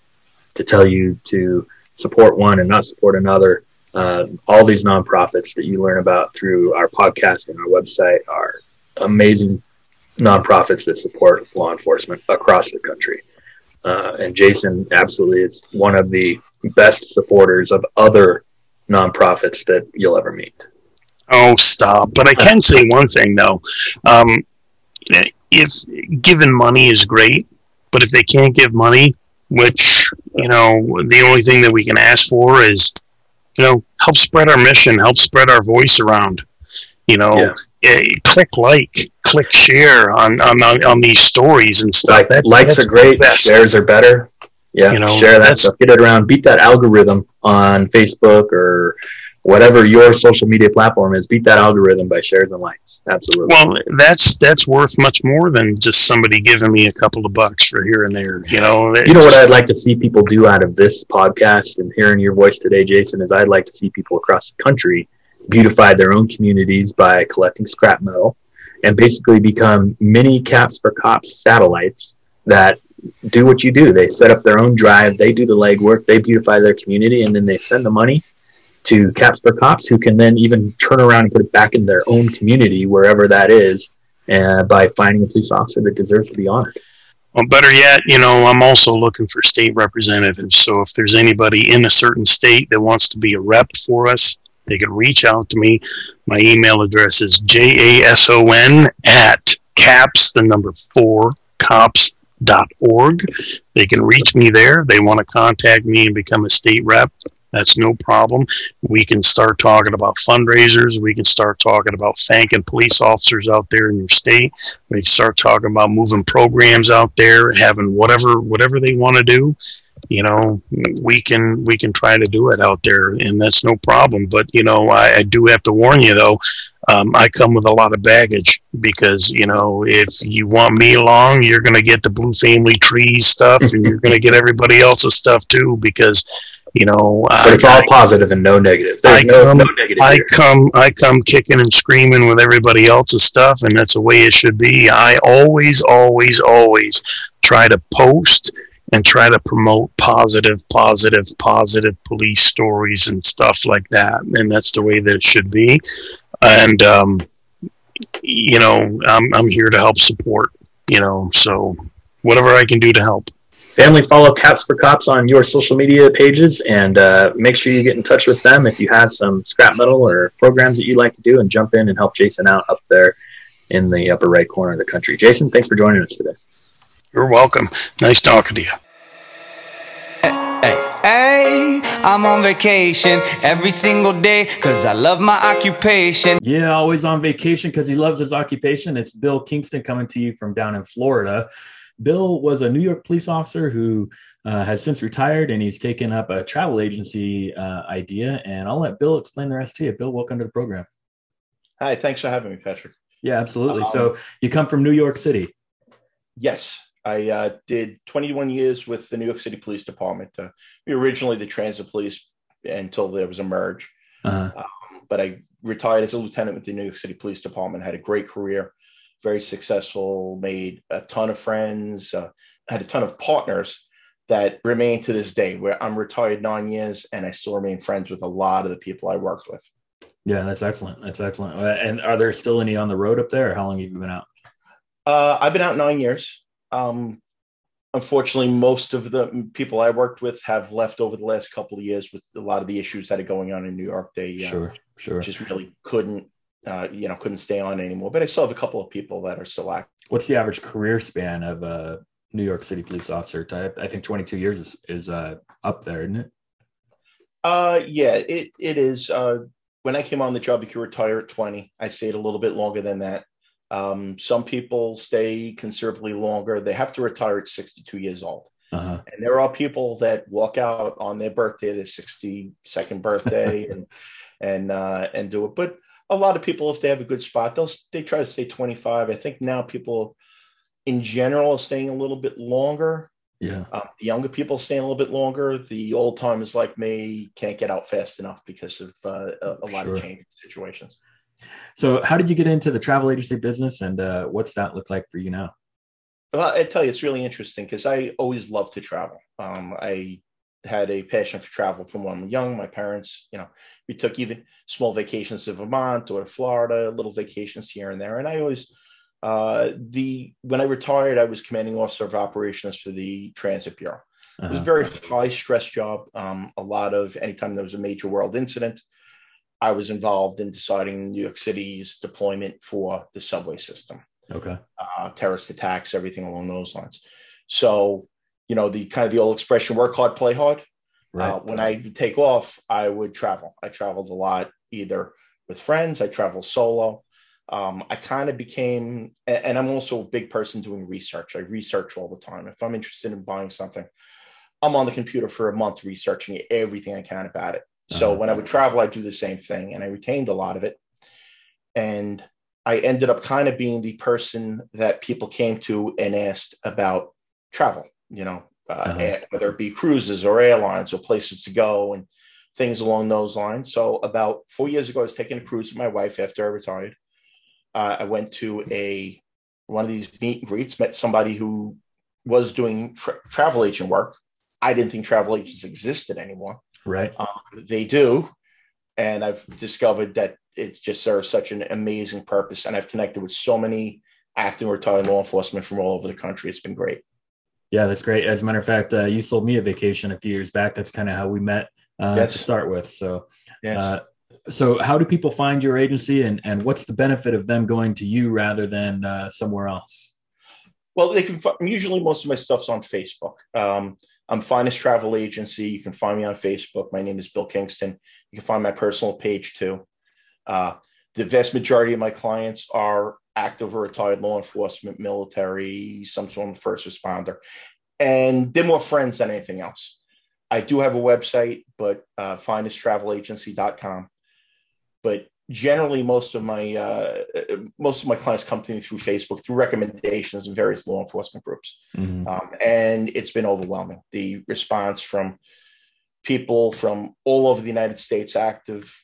to tell you to support one and not support another. Uh, all these nonprofits that you learn about through our podcast and our website are amazing nonprofits that support law enforcement across the country. Uh, and Jason absolutely is one of the best supporters of other nonprofits that you'll ever meet. Oh, stop! But I can say one thing though: um, if giving money is great, but if they can't give money, which you know, the only thing that we can ask for is, you know, help spread our mission, help spread our voice around. You know, yeah click like, click share on on, on these stories and stuff. Like, that, likes are great, shares are better. Yeah, you know, share that stuff, get it around, beat that algorithm on Facebook or whatever your social media platform is. Beat that algorithm by shares and likes. Absolutely. Well, that's that's worth much more than just somebody giving me a couple of bucks for here and there. You know, you know what I'd like to see people do out of this podcast and hearing your voice today, Jason, is I'd like to see people across the country beautify their own communities by collecting scrap metal and basically become mini caps for cops satellites that do what you do. They set up their own drive, they do the legwork, they beautify their community, and then they send the money to caps for cops who can then even turn around and put it back in their own community, wherever that is, uh, by finding a police officer that deserves to be honored. Well, better yet, you know, I'm also looking for state representatives. So if there's anybody in a certain state that wants to be a rep for us, they can reach out to me. My email address is jason at caps, the number four, cops.org. They can reach me there. They want to contact me and become a state rep. That's no problem. We can start talking about fundraisers. We can start talking about thanking police officers out there in your state. We can start talking about moving programs out there, having whatever whatever they want to do you know we can we can try to do it out there and that's no problem. But you know i, I do have to warn you though um, i come with a lot of baggage because you know if you want me along you're going to get the blue family trees stuff and you're going to get everybody else's stuff too because you know but it's all positive and no negative. There's I no, come, no negative I come I come kicking and screaming with everybody else's stuff and that's the way it should be. I always always always try to post and try to promote positive, positive, positive police stories and stuff like that. And that's the way that it should be. And, um, you know, I'm, I'm here to help support, you know, so whatever I can do to help. Family, follow Caps for Cops on your social media pages and uh, make sure you get in touch with them if you have some scrap metal or programs that you'd like to do and jump in and help Jason out up there in the upper right corner of the country. Jason, thanks for joining us today. You're welcome. Nice talking to you. Hey, I'm on vacation every single day because I love my occupation. Yeah, always on vacation because he loves his occupation. It's Bill Kingston coming to you from down in Florida. Bill was a New York police officer who uh, has since retired and he's taken up a travel agency uh, idea. And I'll let Bill explain the rest to you. Bill, welcome to the program. Hi, thanks for having me, Patrick. Yeah, absolutely. Um, so you come from New York City. Yes, I uh, did 21 years with the New York City Police Department. Uh, we originally the transit police until there was a merge. Uh-huh. Um, but I retired as a lieutenant with the New York City Police Department. Had a great career, very successful. Made a ton of friends. Uh, had a ton of partners that remain to this day. Where I'm retired nine years, and I still remain friends with a lot of the people I worked with. Yeah, that's excellent. That's excellent. Uh, and are there still any on the road up there? How long have you been out? Uh, I've been out nine years. Um, unfortunately, most of the people I worked with have left over the last couple of years with a lot of the issues that are going on in New York. They uh, sure, sure, just really couldn't, uh, you know, couldn't stay on anymore. But I still have a couple of people that are still active. What's the average career span of a New York City police officer? Type? I think 22 years is, is uh, up there, isn't it? Uh, yeah, it it is. Uh, when I came on the job, you could retire at 20. I stayed a little bit longer than that. Um, some people stay considerably longer. They have to retire at 62 years old. Uh-huh. And there are people that walk out on their birthday, their 62nd birthday, [laughs] and and uh, and do it. But a lot of people, if they have a good spot, they'll they try to stay 25. I think now people, in general, are staying a little bit longer. Yeah. Um, the younger people staying a little bit longer. The old timers like me can't get out fast enough because of uh, a, a, lot sure. of changing situations. So, how did you get into the travel agency business, and uh, what's that look like for you now? Well, I tell you, it's really interesting because I always loved to travel. Um, I had a passion for travel from when I'm young. My parents, you know, we took even small vacations to Vermont or to Florida, little vacations here and there. And I always, uh, the when I retired, I was commanding officer of operations for the Transit Bureau. Uh-huh. It was a uh-huh. very high stress job. Um, a lot of anytime there was a major world incident, I was involved in deciding New York City's deployment for the subway system. Okay. Uh, terrorist attacks, everything along those lines. So, you know, the kind of the old expression, work hard, play hard. Right. Uh, when I take off, I would travel. I traveled a lot, either with friends, I travel solo. Um, I kind of became, and I'm also a big person doing research. I research all the time. If I'm interested in buying something, I'm on the computer for a month researching everything I can about it. So uh-huh. when I would travel, I'd do the same thing, and I retained a lot of it. And I ended up kind of being the person that people came to and asked about travel. You know, uh, uh-huh. whether it be cruises or airlines or places to go and things along those lines. So about four years ago, I was taking a cruise with my wife after I retired. Uh, I went to a one of these meet and greets, met somebody who was doing tra- travel agent work. I didn't think travel agents existed anymore. Right. Um, they do. And I've discovered that it just serves such an amazing purpose. And I've connected with so many active retired law enforcement from all over the country. It's been great. Yeah, that's great. As a matter of fact, uh, you sold me a vacation a few years back. That's kind of how we met uh, yes. to start with. So, yes. Uh, so how do people find your agency and, and what's the benefit of them going to you rather than uh, somewhere else? Well, they can usually most of my stuff's on Facebook. Um, I'm Finest Travel Agency. You can find me on Facebook. My name is Bill Kingston. You can find my personal page too. Uh, the vast majority of my clients are active or retired law enforcement, military, some sort of first responder, and they're more friends than anything else. I do have a website, but uh, finestTravelAgency.com. But generally most of my uh, most of my clients come to me through facebook through recommendations and various law enforcement groups. Mm-hmm. um, and it's been overwhelming. The response from people from all over the united states active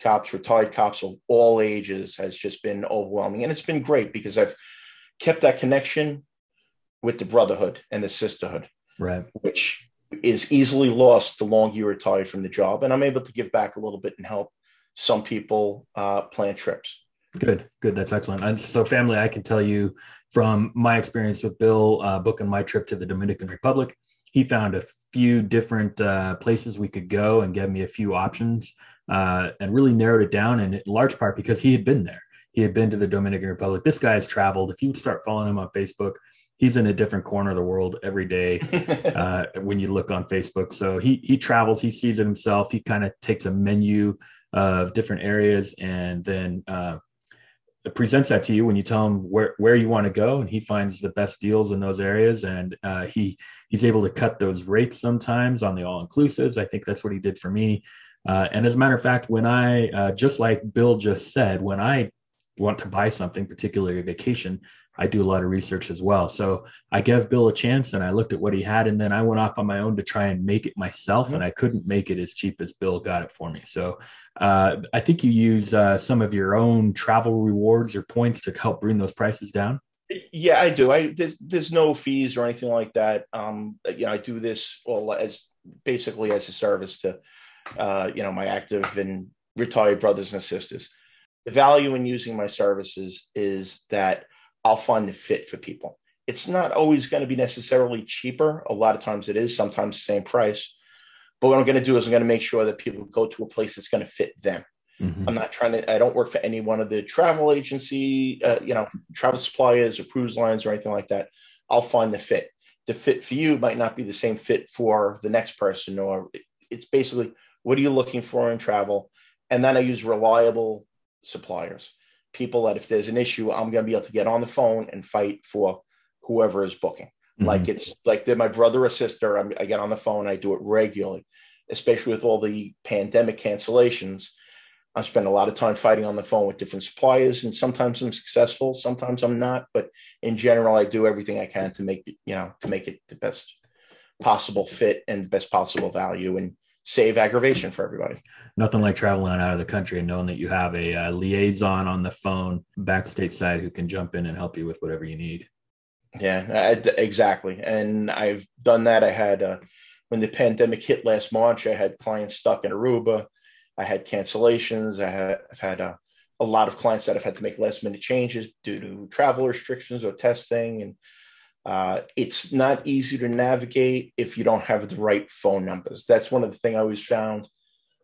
cops retired cops of all ages has just been overwhelming. And it's been great because i've kept that connection with the brotherhood and the sisterhood right. which is easily lost the longer you retire from the job. And i'm able to give back a little bit and help some people uh, plan trips. Good, good. That's excellent. And so, family, I can tell you from my experience with Bill uh, booking my trip to the Dominican Republic, he found a few different uh, places we could go and gave me a few options uh, and really narrowed it down. And in large part because he had been there. He had been to the Dominican Republic. This guy has traveled. If you start following him on Facebook, he's in a different corner of the world every day [laughs] uh, when you look on Facebook. So he he travels. He sees it himself. He kind of takes a menu of different areas and then uh, presents that to you when you tell him where, where you want to go and he finds the best deals in those areas and uh, he he's able to cut those rates sometimes on the all inclusives i think that's what he did for me. Uh, and as a matter of fact when i uh, just like bill just said when i want to buy something particularly a vacation I do a lot of research as well. So I gave Bill a chance and I looked at what he had and then I went off on my own to try and make it myself mm-hmm. and I couldn't make it as cheap as Bill got it for me. So uh, I think you use uh, some of your own travel rewards or points to help bring those prices down. Yeah, I do. I there's there's no fees or anything like that. Um, you know, I do this well as basically as a service to uh, you know my active and retired brothers and sisters. The value in using my services is that I'll find the fit for people. It's not always going to be necessarily cheaper. A lot of times it is, sometimes the same price. But what I'm going to do is I'm going to make sure that people go to a place that's going to fit them. Mm-hmm. I'm not trying to, I don't work for any one of the travel agency, uh, you know, travel suppliers or cruise lines or anything like that. I'll find the fit. The fit for you might not be the same fit for the next person, or it's basically what are you looking for in travel? And then I use reliable suppliers people that if there's an issue, I'm going to be able to get on the phone and fight for whoever is booking. Mm-hmm. Like it's like they're my brother or sister. I'm, I get on the phone. I do it regularly, especially with all the pandemic cancellations. I spend a lot of time fighting on the phone with different suppliers, and sometimes I'm successful, sometimes I'm not. But in general, I do everything I can to make it, you know, to make it the best possible fit and the best possible value. And save aggravation for everybody. Nothing like traveling out of the country and knowing that you have a, a liaison on the phone back stateside who can jump in and help you with whatever you need. Yeah, I, exactly. And I've done that. I had uh, when the pandemic hit last March, I had clients stuck in Aruba. I had cancellations. I have had uh, a lot of clients that have had to make last minute changes due to travel restrictions or testing and uh, it's not easy to navigate if you don't have the right phone numbers. That's one of the things I always found.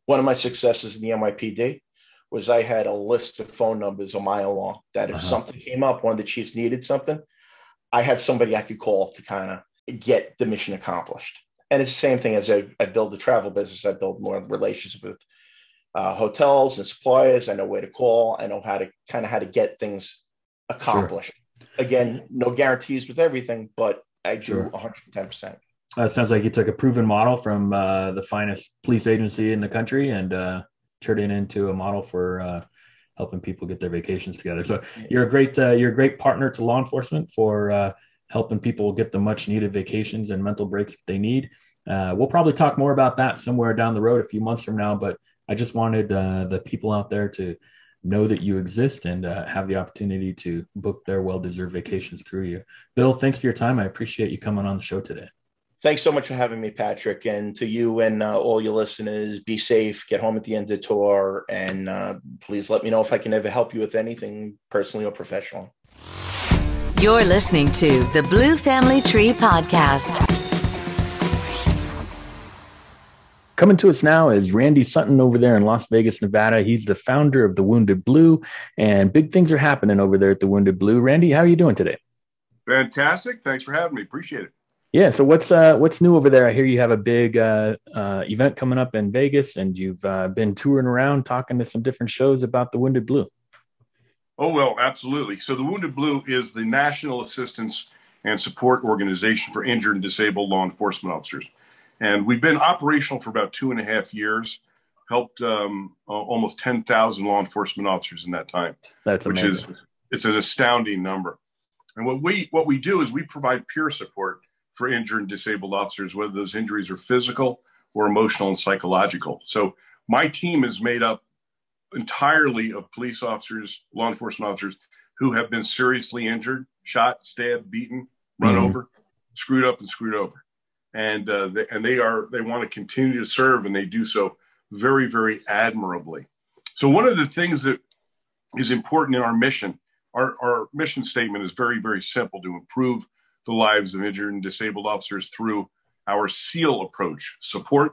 One of my successes in the NYPD was I had a list of phone numbers a mile long that if uh-huh. something came up, one of the chiefs needed something, I had somebody I could call to kind of get the mission accomplished. And it's the same thing as I, I build the travel business. I build more relationships with uh, hotels and suppliers. I know where to call. I know how to kind of how to get things accomplished. Again, no guarantees with everything, but I do sure. 110%. Uh, it sounds like you took a proven model from uh, the finest police agency in the country and uh, turned it into a model for uh, helping people get their vacations together. So you're a great uh, you're a great partner to law enforcement for uh, helping people get the much needed vacations and mental breaks that they need. we'll probably talk more about that somewhere down the road a few months from now, but I just wanted the people out there to know that you exist and uh, have the opportunity to book their well-deserved vacations through you. Bill, thanks for your time. I appreciate you coming on the show today. Thanks so much for having me, Patrick. And to you and uh, all your listeners, be safe, get home at the end of the tour, and uh, please let me know if I can ever help you with anything personally or professional. You're listening to the Blue Family Tree Podcast. Coming to us now is Randy Sutton over there in Las Vegas, Nevada. He's the founder of the Wounded Blue, and big things are happening over there at the Wounded Blue. Randy, how are you doing today? Fantastic. Thanks for having me. Appreciate it. Yeah. So what's uh, what's new over there? I hear you have a big uh, uh, event coming up in Vegas, and you've uh, been touring around talking to some different shows about the Wounded Blue. Oh well, absolutely. So the Wounded Blue is the national assistance and support organization for injured and disabled law enforcement officers. And we've been operational for about two and a half years, helped um, almost 10,000 law enforcement officers in that time. That's which amazing. is it's an astounding number. And what we what we do is we provide peer support for injured and disabled officers, whether those injuries are physical or emotional and psychological. So my team is made up entirely of police officers, law enforcement officers who have been seriously injured, shot, stabbed, beaten, run mm-hmm. over, screwed up, and screwed over and uh, they, and they are they want to continue to serve, and they do so very very admirably. So one of the things that is important in our mission. Our, our mission statement is very, very simple to improve the lives of injured and disabled officers through our SEAL approach support,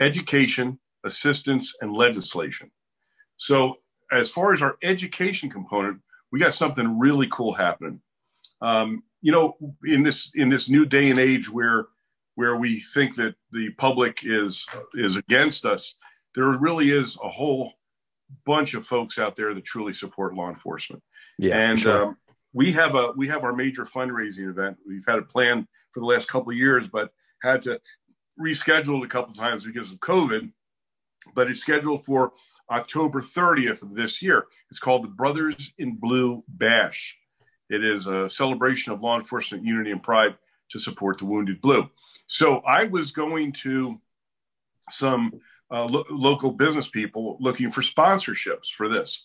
education, assistance, and legislation. So, as far as our education component, we got something really cool happening. Um, you know, in this in this new day and age where where we think that the public is is against us, there really is a whole bunch of folks out there that truly support law enforcement. Yeah, and sure. um, we have a we have our major fundraising event. We've had a plan for the last couple of years, but had to reschedule it a couple of times because of COVID. But it's scheduled for October 30th of this year. It's called the Brothers in Blue Bash. It is a celebration of law enforcement unity and pride to support the wounded blue. So I was going to some uh, lo- local business people looking for sponsorships for this.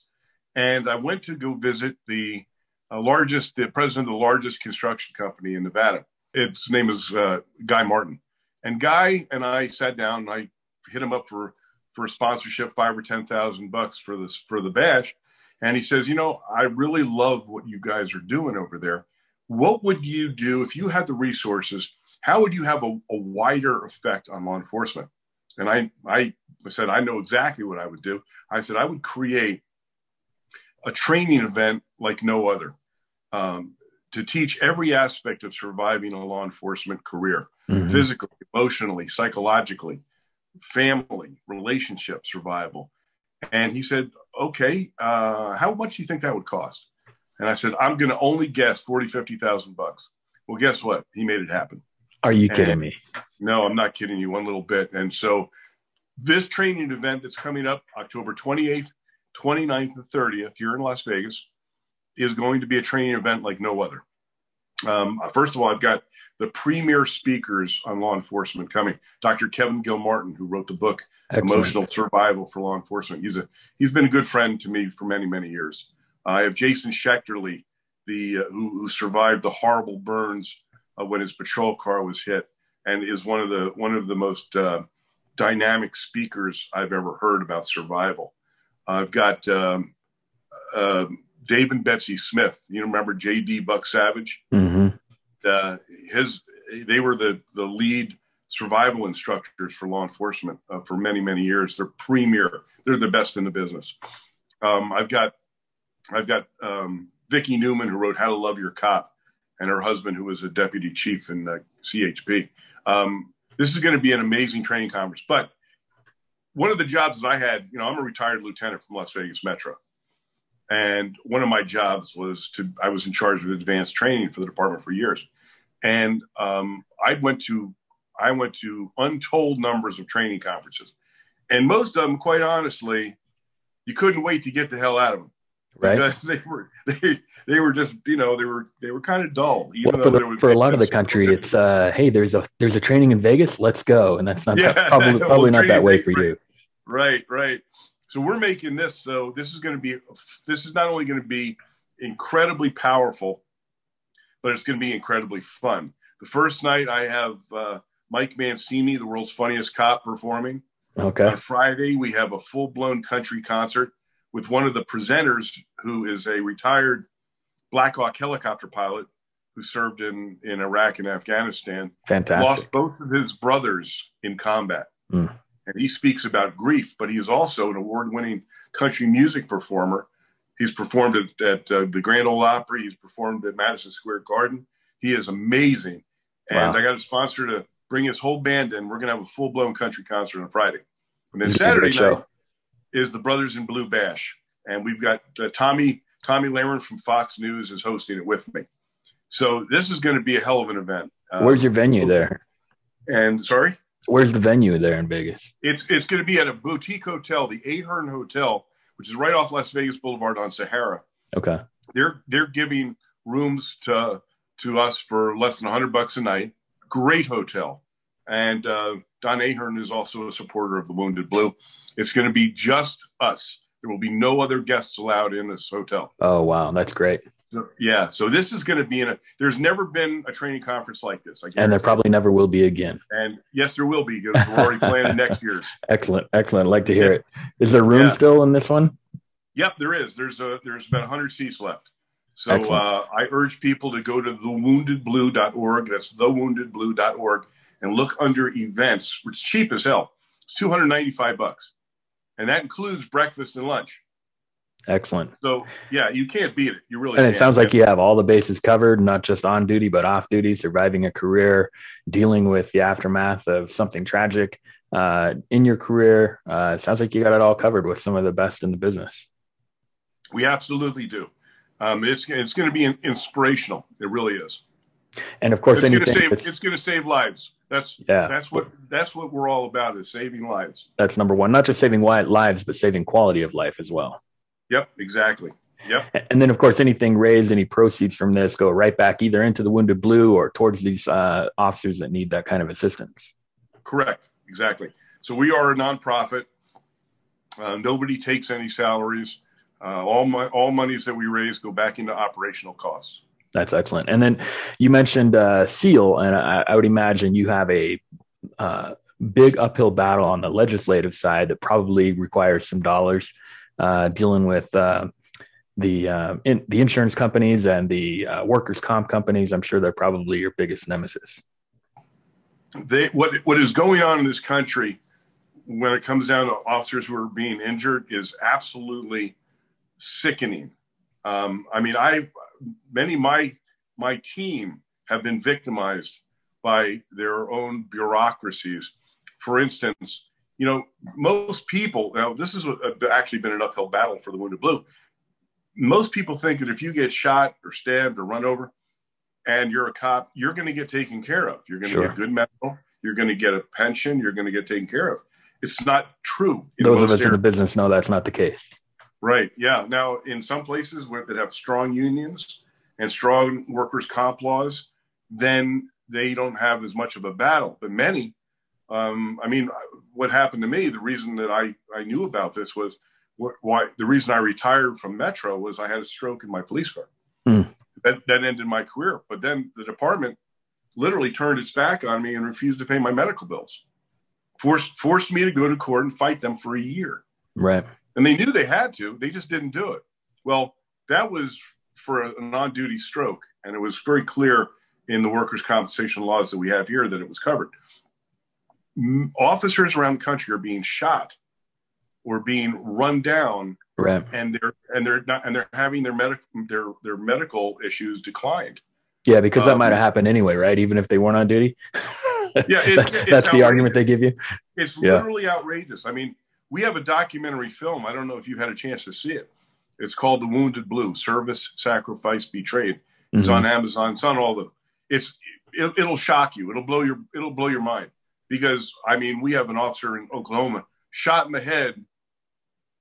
And I went to go visit the uh, largest, the president of the largest construction company in Nevada. Its name is uh, Guy Martin. And Guy and I sat down and I hit him up for, for sponsorship, five or 10,000 bucks for this, for the bash. And he says, you know, I really love what you guys are doing over there. What would you do if you had the resources? How would you have a, a wider effect on law enforcement? And I, I said, I know exactly what I would do. I said, I would create a training event like no other um, to teach every aspect of surviving a law enforcement career mm-hmm. physically, emotionally, psychologically, family, relationship survival. And he said, okay, uh, how much do you think that would cost? And I said, I'm going to only guess 40, 50,000 bucks. Well, guess what? He made it happen. Are you kidding me? No, I'm not kidding you one little bit. And so this training event that's coming up October 28th, 29th, and 30th here in Las Vegas is going to be a training event like no other. Um, first of all, I've got the premier speakers on law enforcement coming. Dr. Kevin Gilmartin, who wrote the book Excellent. "Emotional Survival for Law Enforcement." He's a he's been a good friend to me for many many years. I have Jason Schechterle, the uh, who, who, survived the horrible burns uh, when his patrol car was hit, and is one of the one of the most uh, dynamic speakers I've ever heard about survival. I've got um, um Dave and Betsy Smith. You remember J.D. Buck Savage? Mm-hmm. Uh, his they were the the lead survival instructors for law enforcement uh, for many many years. They're premier. They're the best in the business. Um, I've got I've got um, Vicki Newman who wrote How to Love Your Cop, and her husband who was a deputy chief in uh, CHP. Um, this is going to be an amazing training conference. But one of the jobs that I had, you know, I'm a retired lieutenant from Las Vegas Metro. And one of my jobs was to, I was in charge of advanced training for the department for years. And um, I went to, I went to untold numbers of training conferences. And most of them, quite honestly, you couldn't wait to get the hell out of them. Right. Because [laughs] they were they, they were just you know they were they were kind of dull. Even well, for, the, for a lot of the country, it's uh, hey, there's a there's a training in Vegas, let's go, and that's not yeah, probably [laughs] probably well, not that way for you. Right, right. So we're making this. So this is going to be. This is not only going to be incredibly powerful, but it's going to be incredibly fun. The first night, I have uh, Mike Mancini, the world's funniest cop, performing. Okay. On Friday, we have a full blown country concert with one of the presenters, who is a retired Black Hawk helicopter pilot who served in in Iraq and Afghanistan. Fantastic. Lost both of his brothers in combat. Mm and he speaks about grief, but he is also an award-winning country music performer. He's performed at, at uh, the Grand Ole Opry. He's performed at Madison Square Garden. He is amazing, and wow. I got a sponsor to bring his whole band in. We're going to have a full-blown country concert on Friday, and then Saturday night is the Brothers in Blue Bash, and we've got uh, Tomi Tomi Lahren from Fox News is hosting it with me. So this is going to be a hell of an event. Where's your venue there? And sorry. Where's the venue there in Vegas? It's it's going to be at a boutique hotel, the Ahern Hotel, which is right off Las Vegas Boulevard on Sahara. Okay. They're they're giving rooms to to us for less than 100 bucks a night. Great hotel. And uh, Don Ahern is also a supporter of the Wounded Blue. It's going to be just us. There will be no other guests allowed in this hotel. Oh wow, that's great. So, yeah, so this is going to be in a. There's never been a training conference like this, and there probably never will be again. And yes, there will be because we're already planning next year's. [laughs] Excellent, excellent. I'd like to hear yeah. it. Is there room yeah. still in this one? Yep, there is. There's a there's about 100 seats left. So uh, I urge people to go to thewoundedblue.org. That's thewoundedblue.org and look under events. It's cheap as hell. It's 295 bucks, and that includes breakfast and lunch. Excellent. So yeah, you can't beat it. You really. And it sounds like you have all the bases covered, not just on duty but off duty, surviving a career, dealing with the aftermath of something tragic uh, in your career. Uh, it sounds like you got it all covered with some of the best in the business. We absolutely do. Um, it's it's going to be inspirational. It really is. And of course, it's going to save it's going to save lives. That's yeah. That's what that's what we're all about is saving lives. That's number one. Not just saving lives, but saving quality of life as well. Yep, exactly. Yep. And then, of course, anything raised, any proceeds from this go right back either into the Wounded Blue or towards these uh, officers that need that kind of assistance. Correct. Exactly. So we are a nonprofit. Uh, nobody takes any salaries. Uh, all my all monies that we raise go back into operational costs. That's excellent. And then you mentioned uh, SEAL, and I, I, would imagine you have a uh, big uphill battle on the legislative side that probably requires some dollars uh, dealing with uh, the uh, in, the insurance companies and the uh, workers' comp companies. I'm sure they're probably your biggest nemesis. They what what is going on in this country when it comes down to officers who are being injured is absolutely sickening. Um, I mean, I many my my team have been victimized by their own bureaucracies. For instance, you know, most people now this has uh, actually been an uphill battle for the Wounded Blue. Most people think that if you get shot or stabbed or run over, and you're a cop, you're going to get taken care of. You're going to sure. get good medical. You're going to get a pension. You're going to get taken care of. It's not true. Those of us areas. in the business know that's not the case. Right. Yeah. Now, in some places where that have strong unions and strong workers' comp laws, then they don't have as much of a battle. But many, um, I mean, what happened to me, the reason that I, I knew about this was why the reason I retired from Metro was I had a stroke in my police car. Mm. That, that ended my career. But then the department literally turned its back on me and refused to pay my medical bills. Forced forced me to go to court and fight them for a year. Right and they knew they had to. They just didn't do it. Well, that was for a non-duty stroke, and it was very clear in the workers' compensation laws that we have here that it was covered. Officers around the country are being shot or being run down, right. and they're and they're not and they're having their medical their their medical issues declined. Yeah, because that um, might have happened anyway, right? Even if they weren't on duty. yeah, it, [laughs] that's, that's the argument they give you. It's yeah. literally outrageous. I mean, we have a documentary film. I don't know if you've had a chance to see it. It's called The Wounded Blue: Service, Sacrifice, Betrayed. It's mm-hmm. on Amazon. It's on all the. It's it, it'll shock you. It'll blow your it'll blow your mind because I mean we have an officer in Oklahoma shot in the head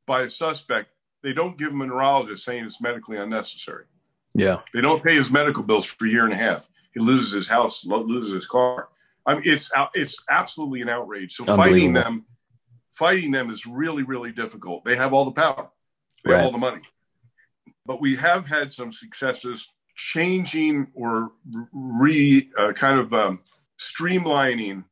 by a suspect. They don't give him a neurologist saying it's medically unnecessary. Yeah. They don't pay his medical bills for a year and a half. He loses his house, loses his car. I mean, it's it's absolutely an outrage. So fighting them fighting them is really, really difficult. They have all the power, they right. have all the money. But we have had some successes changing or re uh, kind of um, streamlining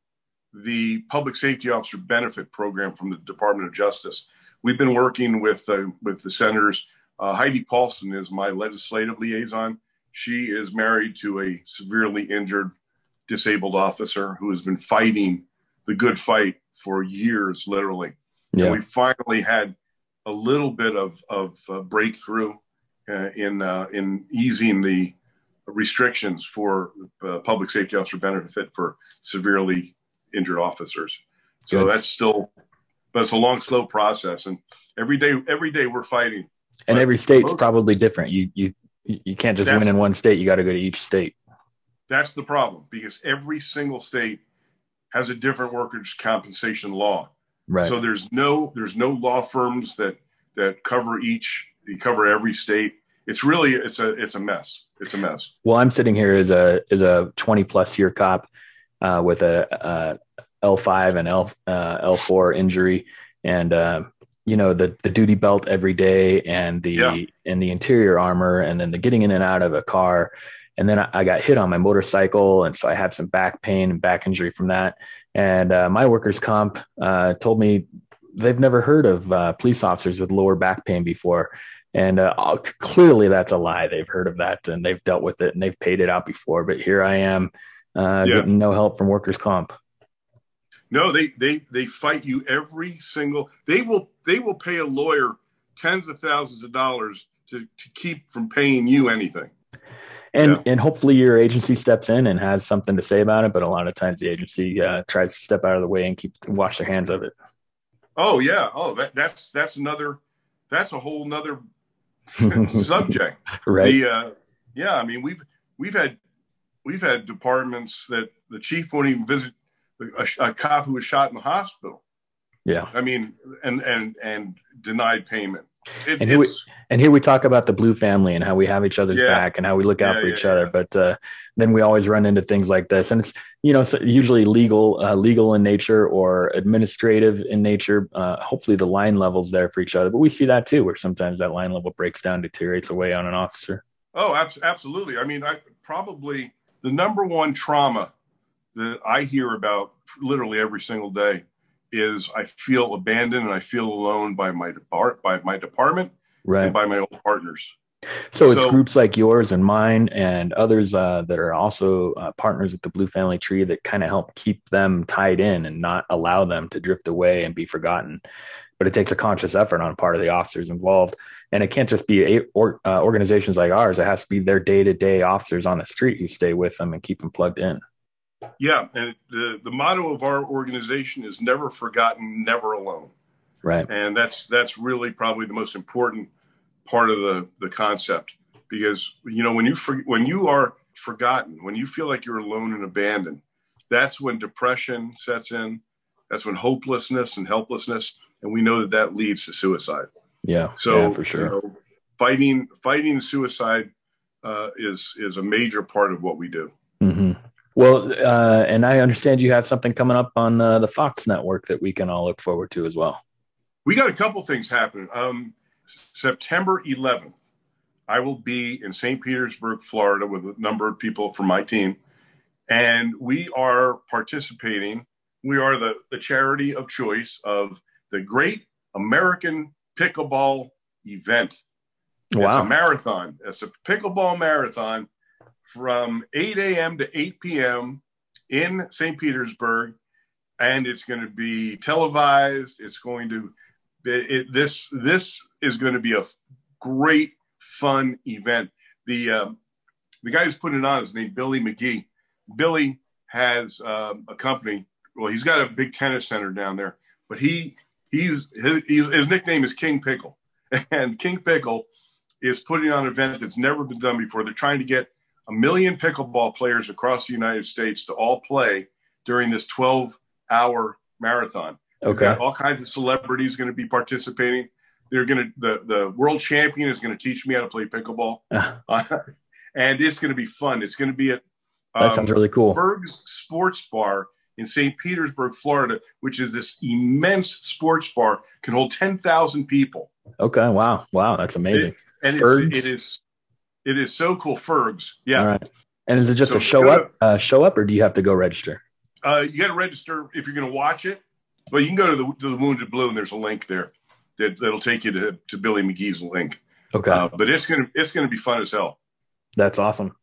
the public safety officer benefit program from the Department of Justice. We've been working with uh, with the senators. Uh, Heidi Paulson is my legislative liaison. She is married to a severely injured disabled officer who has been fighting the good fight for years, literally. Yeah. And we finally had a little bit of, of uh, breakthrough uh, in, uh, in easing the restrictions for uh, public safety officer benefit for severely injured officers. So Good. that's still, but it's a long, slow process. And every day, every day we're fighting. And but every state's most, probably different. You, you, you can't just win in one state. You got to go to each state. That's the problem because every single state has a different workers' compensation law. Right. So there's no there's no law firms that that cover each they cover every state. It's really it's a it's a mess. It's a mess. Well, I'm sitting here as a as a 20 plus year cop uh, with a, a L5 and L uh, L4 injury, and uh, you know the the duty belt every day, and the yeah. and the interior armor, and then the getting in and out of a car and then I, I, got hit on my motorcycle, and so I had some back pain and back injury from that. And uh, my workers' comp uh, told me they've never heard of uh, police officers with lower back pain before. And uh, clearly, that's a lie. They've heard of that and they've dealt with it and they've paid it out before. But here I am, uh, yeah. getting no help from workers' comp. No, they they they fight you every single. They will they will pay a lawyer tens of thousands of dollars to to keep from paying you anything. And yeah. and hopefully your agency steps in and has something to say about it. But a lot of times the agency uh, tries to step out of the way and keep wash their hands of it. Oh yeah. Oh, that, that's that's another. That's a whole nother [laughs] subject. [laughs] right. The, uh, yeah. I mean, we've we've had we've had departments that the chief won't even visit a, a cop who was shot in the hospital. Yeah. I mean, and and and denied payment. It, and, here we, and here we talk about the blue family and how we have each other's yeah. back and how we look out yeah, for each yeah, other. But uh, then we always run into things like this, and it's you know usually legal, uh, legal in nature or administrative in nature. Uh, hopefully, the line levels there for each other. But we see that too, where sometimes that line level breaks down, deteriorates away on an officer. Oh, absolutely. I mean, I probably the number one trauma that I hear about literally every single day is I feel abandoned and I feel alone by my depart by my department right. and by my old partners. So, so it's groups like yours and mine and others uh, that are also uh, partners with the Blue Family Tree that kind of help keep them tied in and not allow them to drift away and be forgotten. But it takes a conscious effort on part of the officers involved, and it can't just be a, or, uh, organizations like ours. It has to be their day to day officers on the street who stay with them and keep them plugged in. Yeah, and the the motto of our organization is never forgotten, never alone. Right. And that's that's really probably the most important part of the the concept because you know when you for, when you are forgotten, when you feel like you're alone and abandoned, that's when depression sets in. That's when hopelessness and helplessness, and we know that that leads to suicide. Yeah. So yeah, for sure, you know, fighting fighting suicide uh, is is a major part of what we do. Mm-hmm. Well, uh, and I understand you have something coming up on uh, the Fox network that we can all look forward to as well. We got a couple things happening. Um, September 11th, I will be in St. Petersburg, Florida, with a number of people from my team, and we are participating. We are the, the charity of choice of the Great American Pickleball Event. Wow. It's a marathon. It's a pickleball marathon from 8 a.m. to 8 p.m. in St. Petersburg, and it's going to be televised. It's going to it, this this is going to be a great fun event. The um, the guy who's putting it on is named Billy McGee. Billy has um, a company. Well, he's got a big tennis center down there, but he he's his, his nickname is King Pickle, [laughs] and King Pickle is putting on an event that's never been done before. They're trying to get a million pickleball players across the United States to all play during this 12 hour marathon. Okay. All kinds of celebrities going to be participating. They're going to, the, the world champion is going to teach me how to play pickleball. [laughs] uh, and it's going to be fun. It's going to be at um, that sounds really cool. Ferg's Sports Bar in St. Petersburg, Florida, which is this immense sports bar, can hold 10,000 people. Okay. Wow. Wow. That's amazing. It, and it's, it is it is so cool. Fergs. Yeah. All right. And is it just so a show up, uh, show up, or do you have to go register? Uh, you got to register if you're going to watch it. But you can go to the, to the Wounded Blue, and there's a link there that that'll take you to, to Billy McGee's link. Okay. Uh, but it's gonna it's gonna be fun as hell. That's awesome.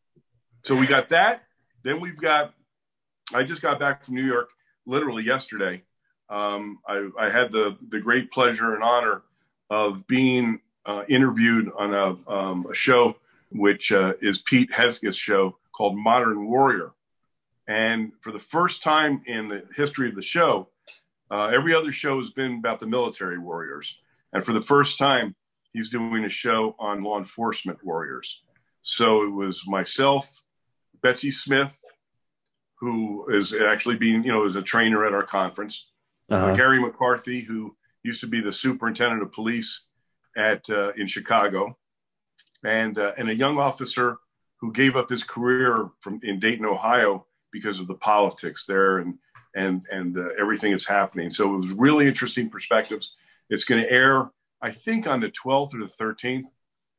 So we got that. Then we've got. I just got back from New York literally yesterday. Um, I, I, had the the great pleasure and honor of being uh, interviewed on a, um, a show which uh, is Pete Hegseth's show called Modern Warrior. And for the first time in the history of the show, uh, every other show has been about the military warriors. And for the first time, he's doing a show on law enforcement warriors. So it was myself, Betsy Smith, who is actually being, you know, is a trainer at our conference, uh-huh. uh, Gary McCarthy, who used to be the superintendent of police at uh, in Chicago, and uh, and a young officer who gave up his career from in Dayton, Ohio, because of the politics there and and and uh, everything that's happening. So it was really interesting perspectives. It's going to air, I think, on the 12th or the 13th,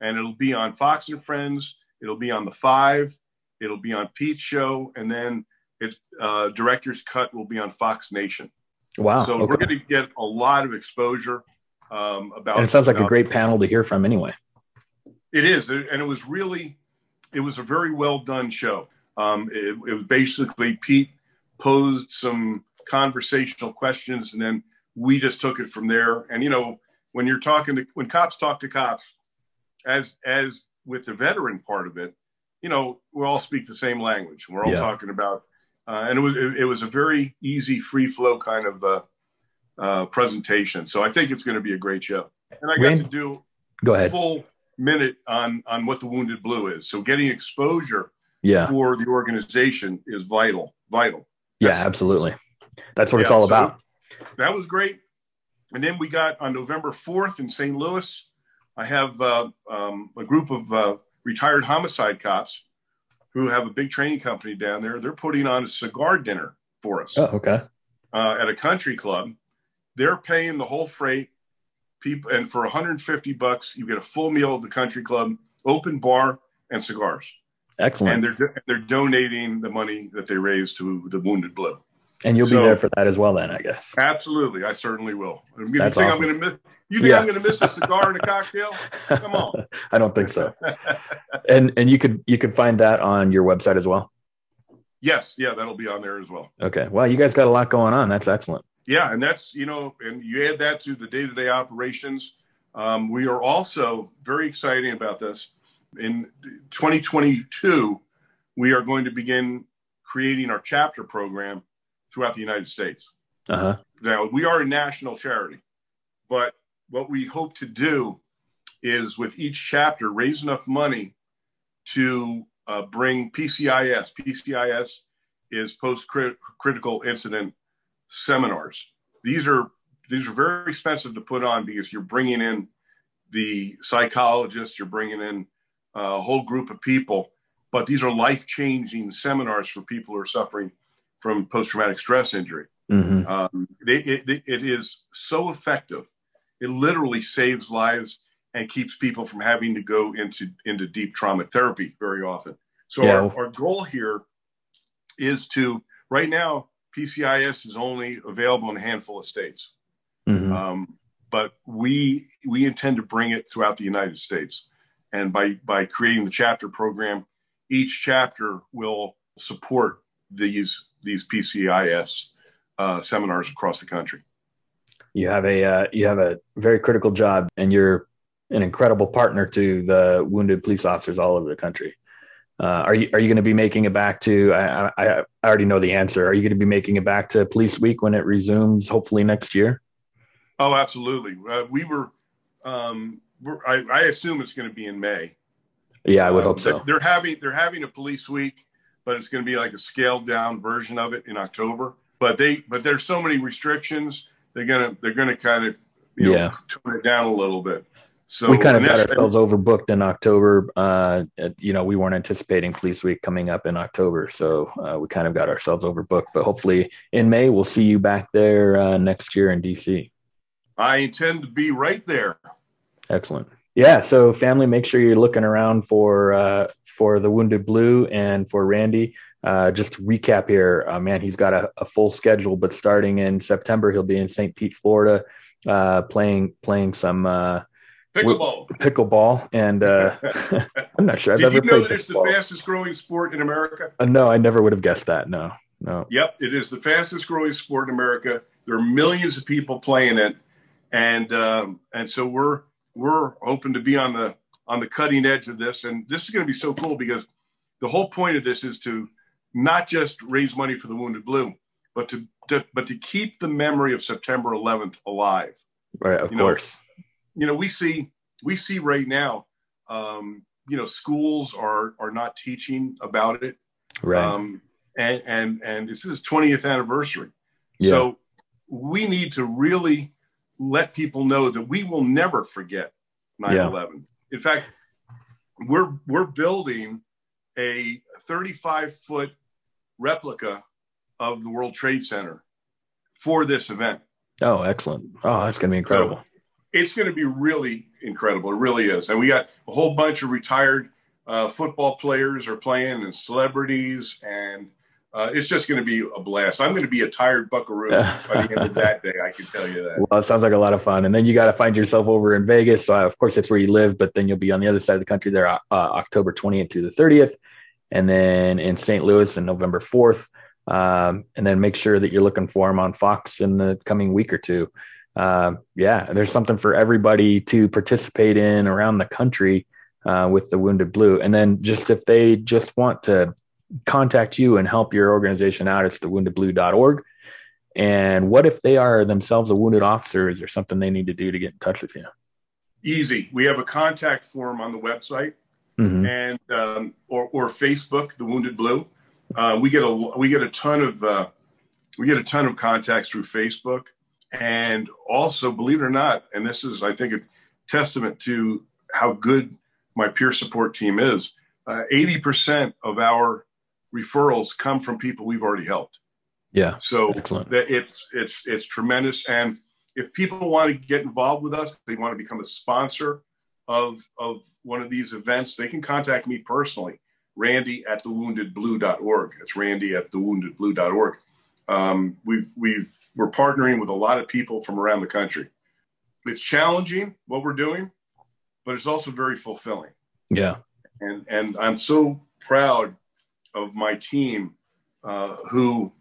and it'll be on Fox and Friends. It'll be on the Five. It'll be on Pete's show, and then it uh, director's cut will be on Fox Nation. Wow. So okay. we're going to get a lot of exposure um, about. and it sounds like a great panel to hear from anyway. It is, and it was really, it was a very well done show. Um, it, it was basically Pete posed some conversational questions, and then we just took it from there. And you know, when you're talking to when cops talk to cops, as as with the veteran part of it, you know, we all speak the same language. We're all Yeah. talking about, uh, and it was it, it was a very easy, free flow kind of uh, uh, presentation. So I think it's going to be a great show. And I got to do Go ahead. full minute on on what the wounded blue is so getting exposure Yeah. for the organization is vital vital Yeah, absolutely. That's what it's all so about. that was great and then we got on november 4th in st louis i have uh, um, a group of uh, retired homicide cops who have a big training company down there they're putting on a cigar dinner for us Oh, okay. uh, at a country club. They're paying the whole freight. People, and for 150 bucks, you get a full meal at the country club, open bar, and cigars. Excellent. And they're they're donating the money that they raise to the Wounded Blue. And you'll be there for that as well, then, I guess. Absolutely, I certainly will. You think That's I'm going to miss? You think Yeah. I'm going to miss a cigar and a cocktail? Come on. [laughs] I don't think so. And and you could you could find that on your website as well. yes, yeah, that'll be on there as well. Okay. Well, you guys got a lot going on. That's excellent. Yeah, and that's you know, and you add that to the day-to-day operations. Um, we are also very exciting about this. In 2022, we are going to begin creating our chapter program throughout the United States. Uh huh. Now, we are a national charity, but what we hope to do is with each chapter raise enough money to uh, bring PCIS. PCIS is post critical incident seminars. These are these are very expensive to put on because you're bringing in the psychologists, you're bringing in a whole group of people, but these are life changing seminars for people who are suffering from post traumatic stress injury. hmm Um, they, it, it is so effective. It literally saves lives and keeps people from having to go into into deep trauma therapy very often. So Yeah. our, our goal here is to right now PCIS is only available in a handful of states, hmm um, but we we intend to bring it throughout the United States, and by by creating the chapter program, each chapter will support these these PCIS uh, seminars across the country. You have a uh, you have a very critical job, and you're an incredible partner to the wounded police officers all over the country. Uh, are you are you going to be making it back to? I, I I already know the answer. Are you going to be making it back to Police Week when it resumes? Hopefully next year. Oh, absolutely. Uh, we were, um, we're, I, I assume it's going to be in May. Yeah, I would Um, hope so. They're having they're having a police week, but it's going to be like a scaled down version of it in October. But they but there's so many restrictions. They're gonna they're gonna kind of you know, Yeah. tone it down a little bit. So we kind of got ourselves overbooked in October. Uh, you know, we weren't anticipating Police Week coming up in October, so uh, we kind of got ourselves overbooked. But hopefully in May, we'll see you back there uh, next year in DC. I intend to be right there. Excellent. Yeah. So, family, make sure you're looking around for uh, for the Wounded Blue and for Randy. Uh, just to recap here, uh, man, he's got a, a full schedule, but starting in September, he'll be in St. Pete, Florida, uh, playing playing some uh, Pickleball. pickleball. And uh, [laughs] I'm not sure I've Did ever you know that it's the fastest growing sport in America? Uh, no, I never would have guessed that. No, no. Yep, it is the fastest growing sport in America. There are millions of people playing it, and um, and so we're we're hoping to be on the on the cutting edge of this. And this is going to be so cool because the whole point of this is to not just raise money for the Wounded Blue, but to, to but to keep the memory of September 11th alive. Right, of You know, course. You know, we see we see right now, um, you know, schools are are not teaching about it Right. um, and and and this is 20th anniversary. Yeah. So we need to really let people know that we will never forget 9/11. In fact, we're we're building a 35 foot replica of the World Trade Center for this event. oh, excellent. Oh, that's going to be incredible. It's going to be really incredible. It really is. And we got a whole bunch of retired uh, football players are playing and celebrities and uh, it's just going to be a blast. I'm going to be a tired buckaroo by the end of that day. I can tell you that. Well, it sounds like a lot of fun. And then you got to find yourself over in Vegas. So, of course, that's where you live, but then you'll be on the other side of the country there, uh, October 20th to the 30th, and then in St. Louis on November 4th. Um, and then make sure that you're looking for them on Fox in the coming week or two. Uh, yeah, there's something for everybody to participate in around the country uh, with the Wounded Blue. And then just if they just want to contact you and help your organization out, it's thewoundedblue.org. And what if they are themselves a wounded officer? Is there something they need to do to get in touch with you? Easy. We have a contact form on the website mm-hmm. and um, or, or Facebook, the Wounded Blue. Uh, we get a we get a ton of uh, we get a ton of contacts through Facebook, and also believe it or not, and this is I think a testament to how good my peer support team is. Uh, eighty percent of our referrals come from people we've already helped. Yeah. So excellent. That it's it's it's tremendous. And if people want to get involved with us, they want to become a sponsor of of one of these events, they can contact me personally, Randy at thewoundedblue.org. It's Randy at thewoundedblue.org. Um, we've we've we're partnering with a lot of people from around the country. It's challenging what we're doing, but it's also very fulfilling. Yeah. And and I'm so proud of my team, uh, who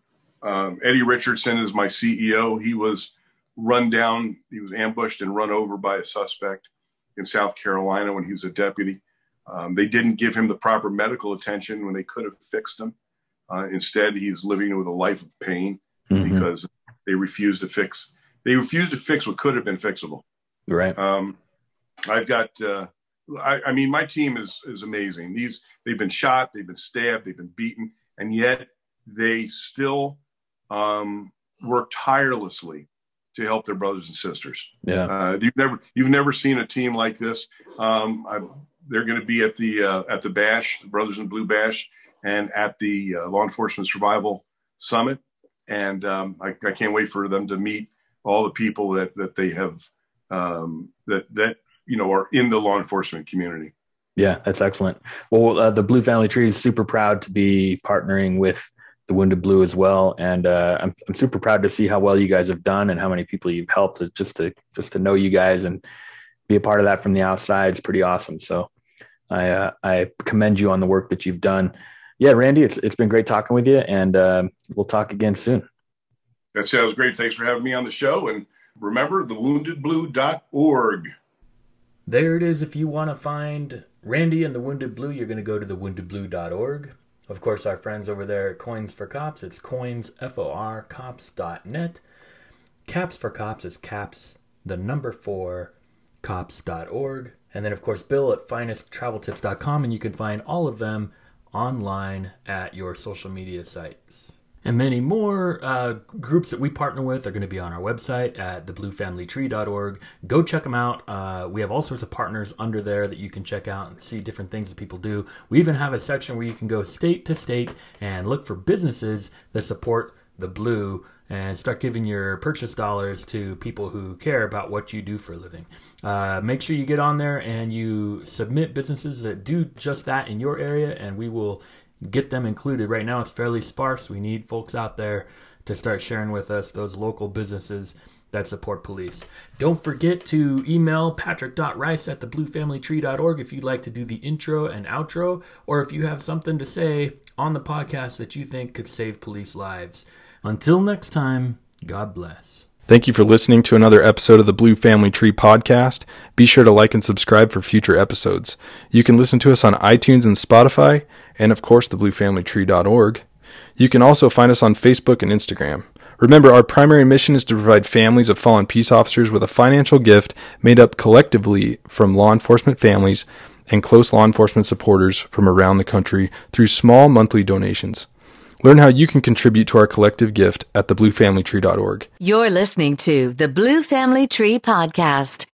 um, Eddie Richardson is my CEO. He was run down, he was ambushed and run over by a suspect in South Carolina when he was a deputy. Um, they didn't give him the proper medical attention when they could have fixed him. Uh, instead, he's living with a life of pain mm-hmm. because they refused to fix. They refused to fix what could have been fixable. Right. Um, I've got uh, I, I, mean, my team is is amazing. These they've been shot, they've been stabbed, they've been beaten, and yet they still um, work tirelessly to help their brothers and sisters. Yeah, uh, you've never you've never seen a team like this. Um, I, they're going to be at the uh, at the Bash, the Brothers in Blue Bash, and at the uh, Law Enforcement Survival Summit, and um, I, I, can't wait for them to meet all the people that that they have um, that that you know are in the law enforcement community. Yeah, that's excellent. Well, uh, the Blue Family Tree is super proud to be partnering with the Wounded Blue as well, and uh, I'm I'm super proud to see how well you guys have done and how many people you've helped. Just to just to know you guys and be a part of that from the outside is pretty awesome. So I uh, I commend you on the work that you've done. Yeah, Randy, it's it's been great talking with you, and uh, we'll talk again soon. That sounds great. Thanks for having me on the show, and remember thewoundedblue.org. There it is. If you want to find Randy and the Wounded Blue, you're going to go to thewoundedblue.org. Of course, our friends over there at Coins for Cops, it's coins, F-O-R, cops.net. Caps for Cops is caps, the number four, cops.org. And then, of course, Bill at finesttraveltips.com, and you can find all of them online at your social media sites and many more uh, groups that we partner with are going to be on our website at thebluefamilytree.org. Go check them out. Uh, we have all sorts of partners under there that you can check out and see different things that people do. We even have a section where you can go state to state and look for businesses that support the blue and start giving your purchase dollars to people who care about what you do for a living. Uh, make sure you get on there and you submit businesses that do just that in your area, and we will get them included. Right now, it's fairly sparse. We need folks out there to start sharing with us those local businesses that support police. Don't forget to email patrick.rice at thebluefamilytree.org if you'd like to do the intro and outro, or if you have something to say on the podcast that you think could save police lives. Until next time, God bless. Thank you for listening to another episode of the Blue Family Tree podcast. Be sure to like and subscribe for future episodes. You can listen to us on iTunes and Spotify, and of course, thebluefamilytree.org. You can also find us on Facebook and Instagram. Remember, our primary mission is to provide families of fallen peace officers with a financial gift made up collectively from law enforcement families and close law enforcement supporters from around the country through small monthly donations. Learn how you can contribute to our collective gift at thebluefamilytree.org. You're listening to the Blue Family Tree Podcast.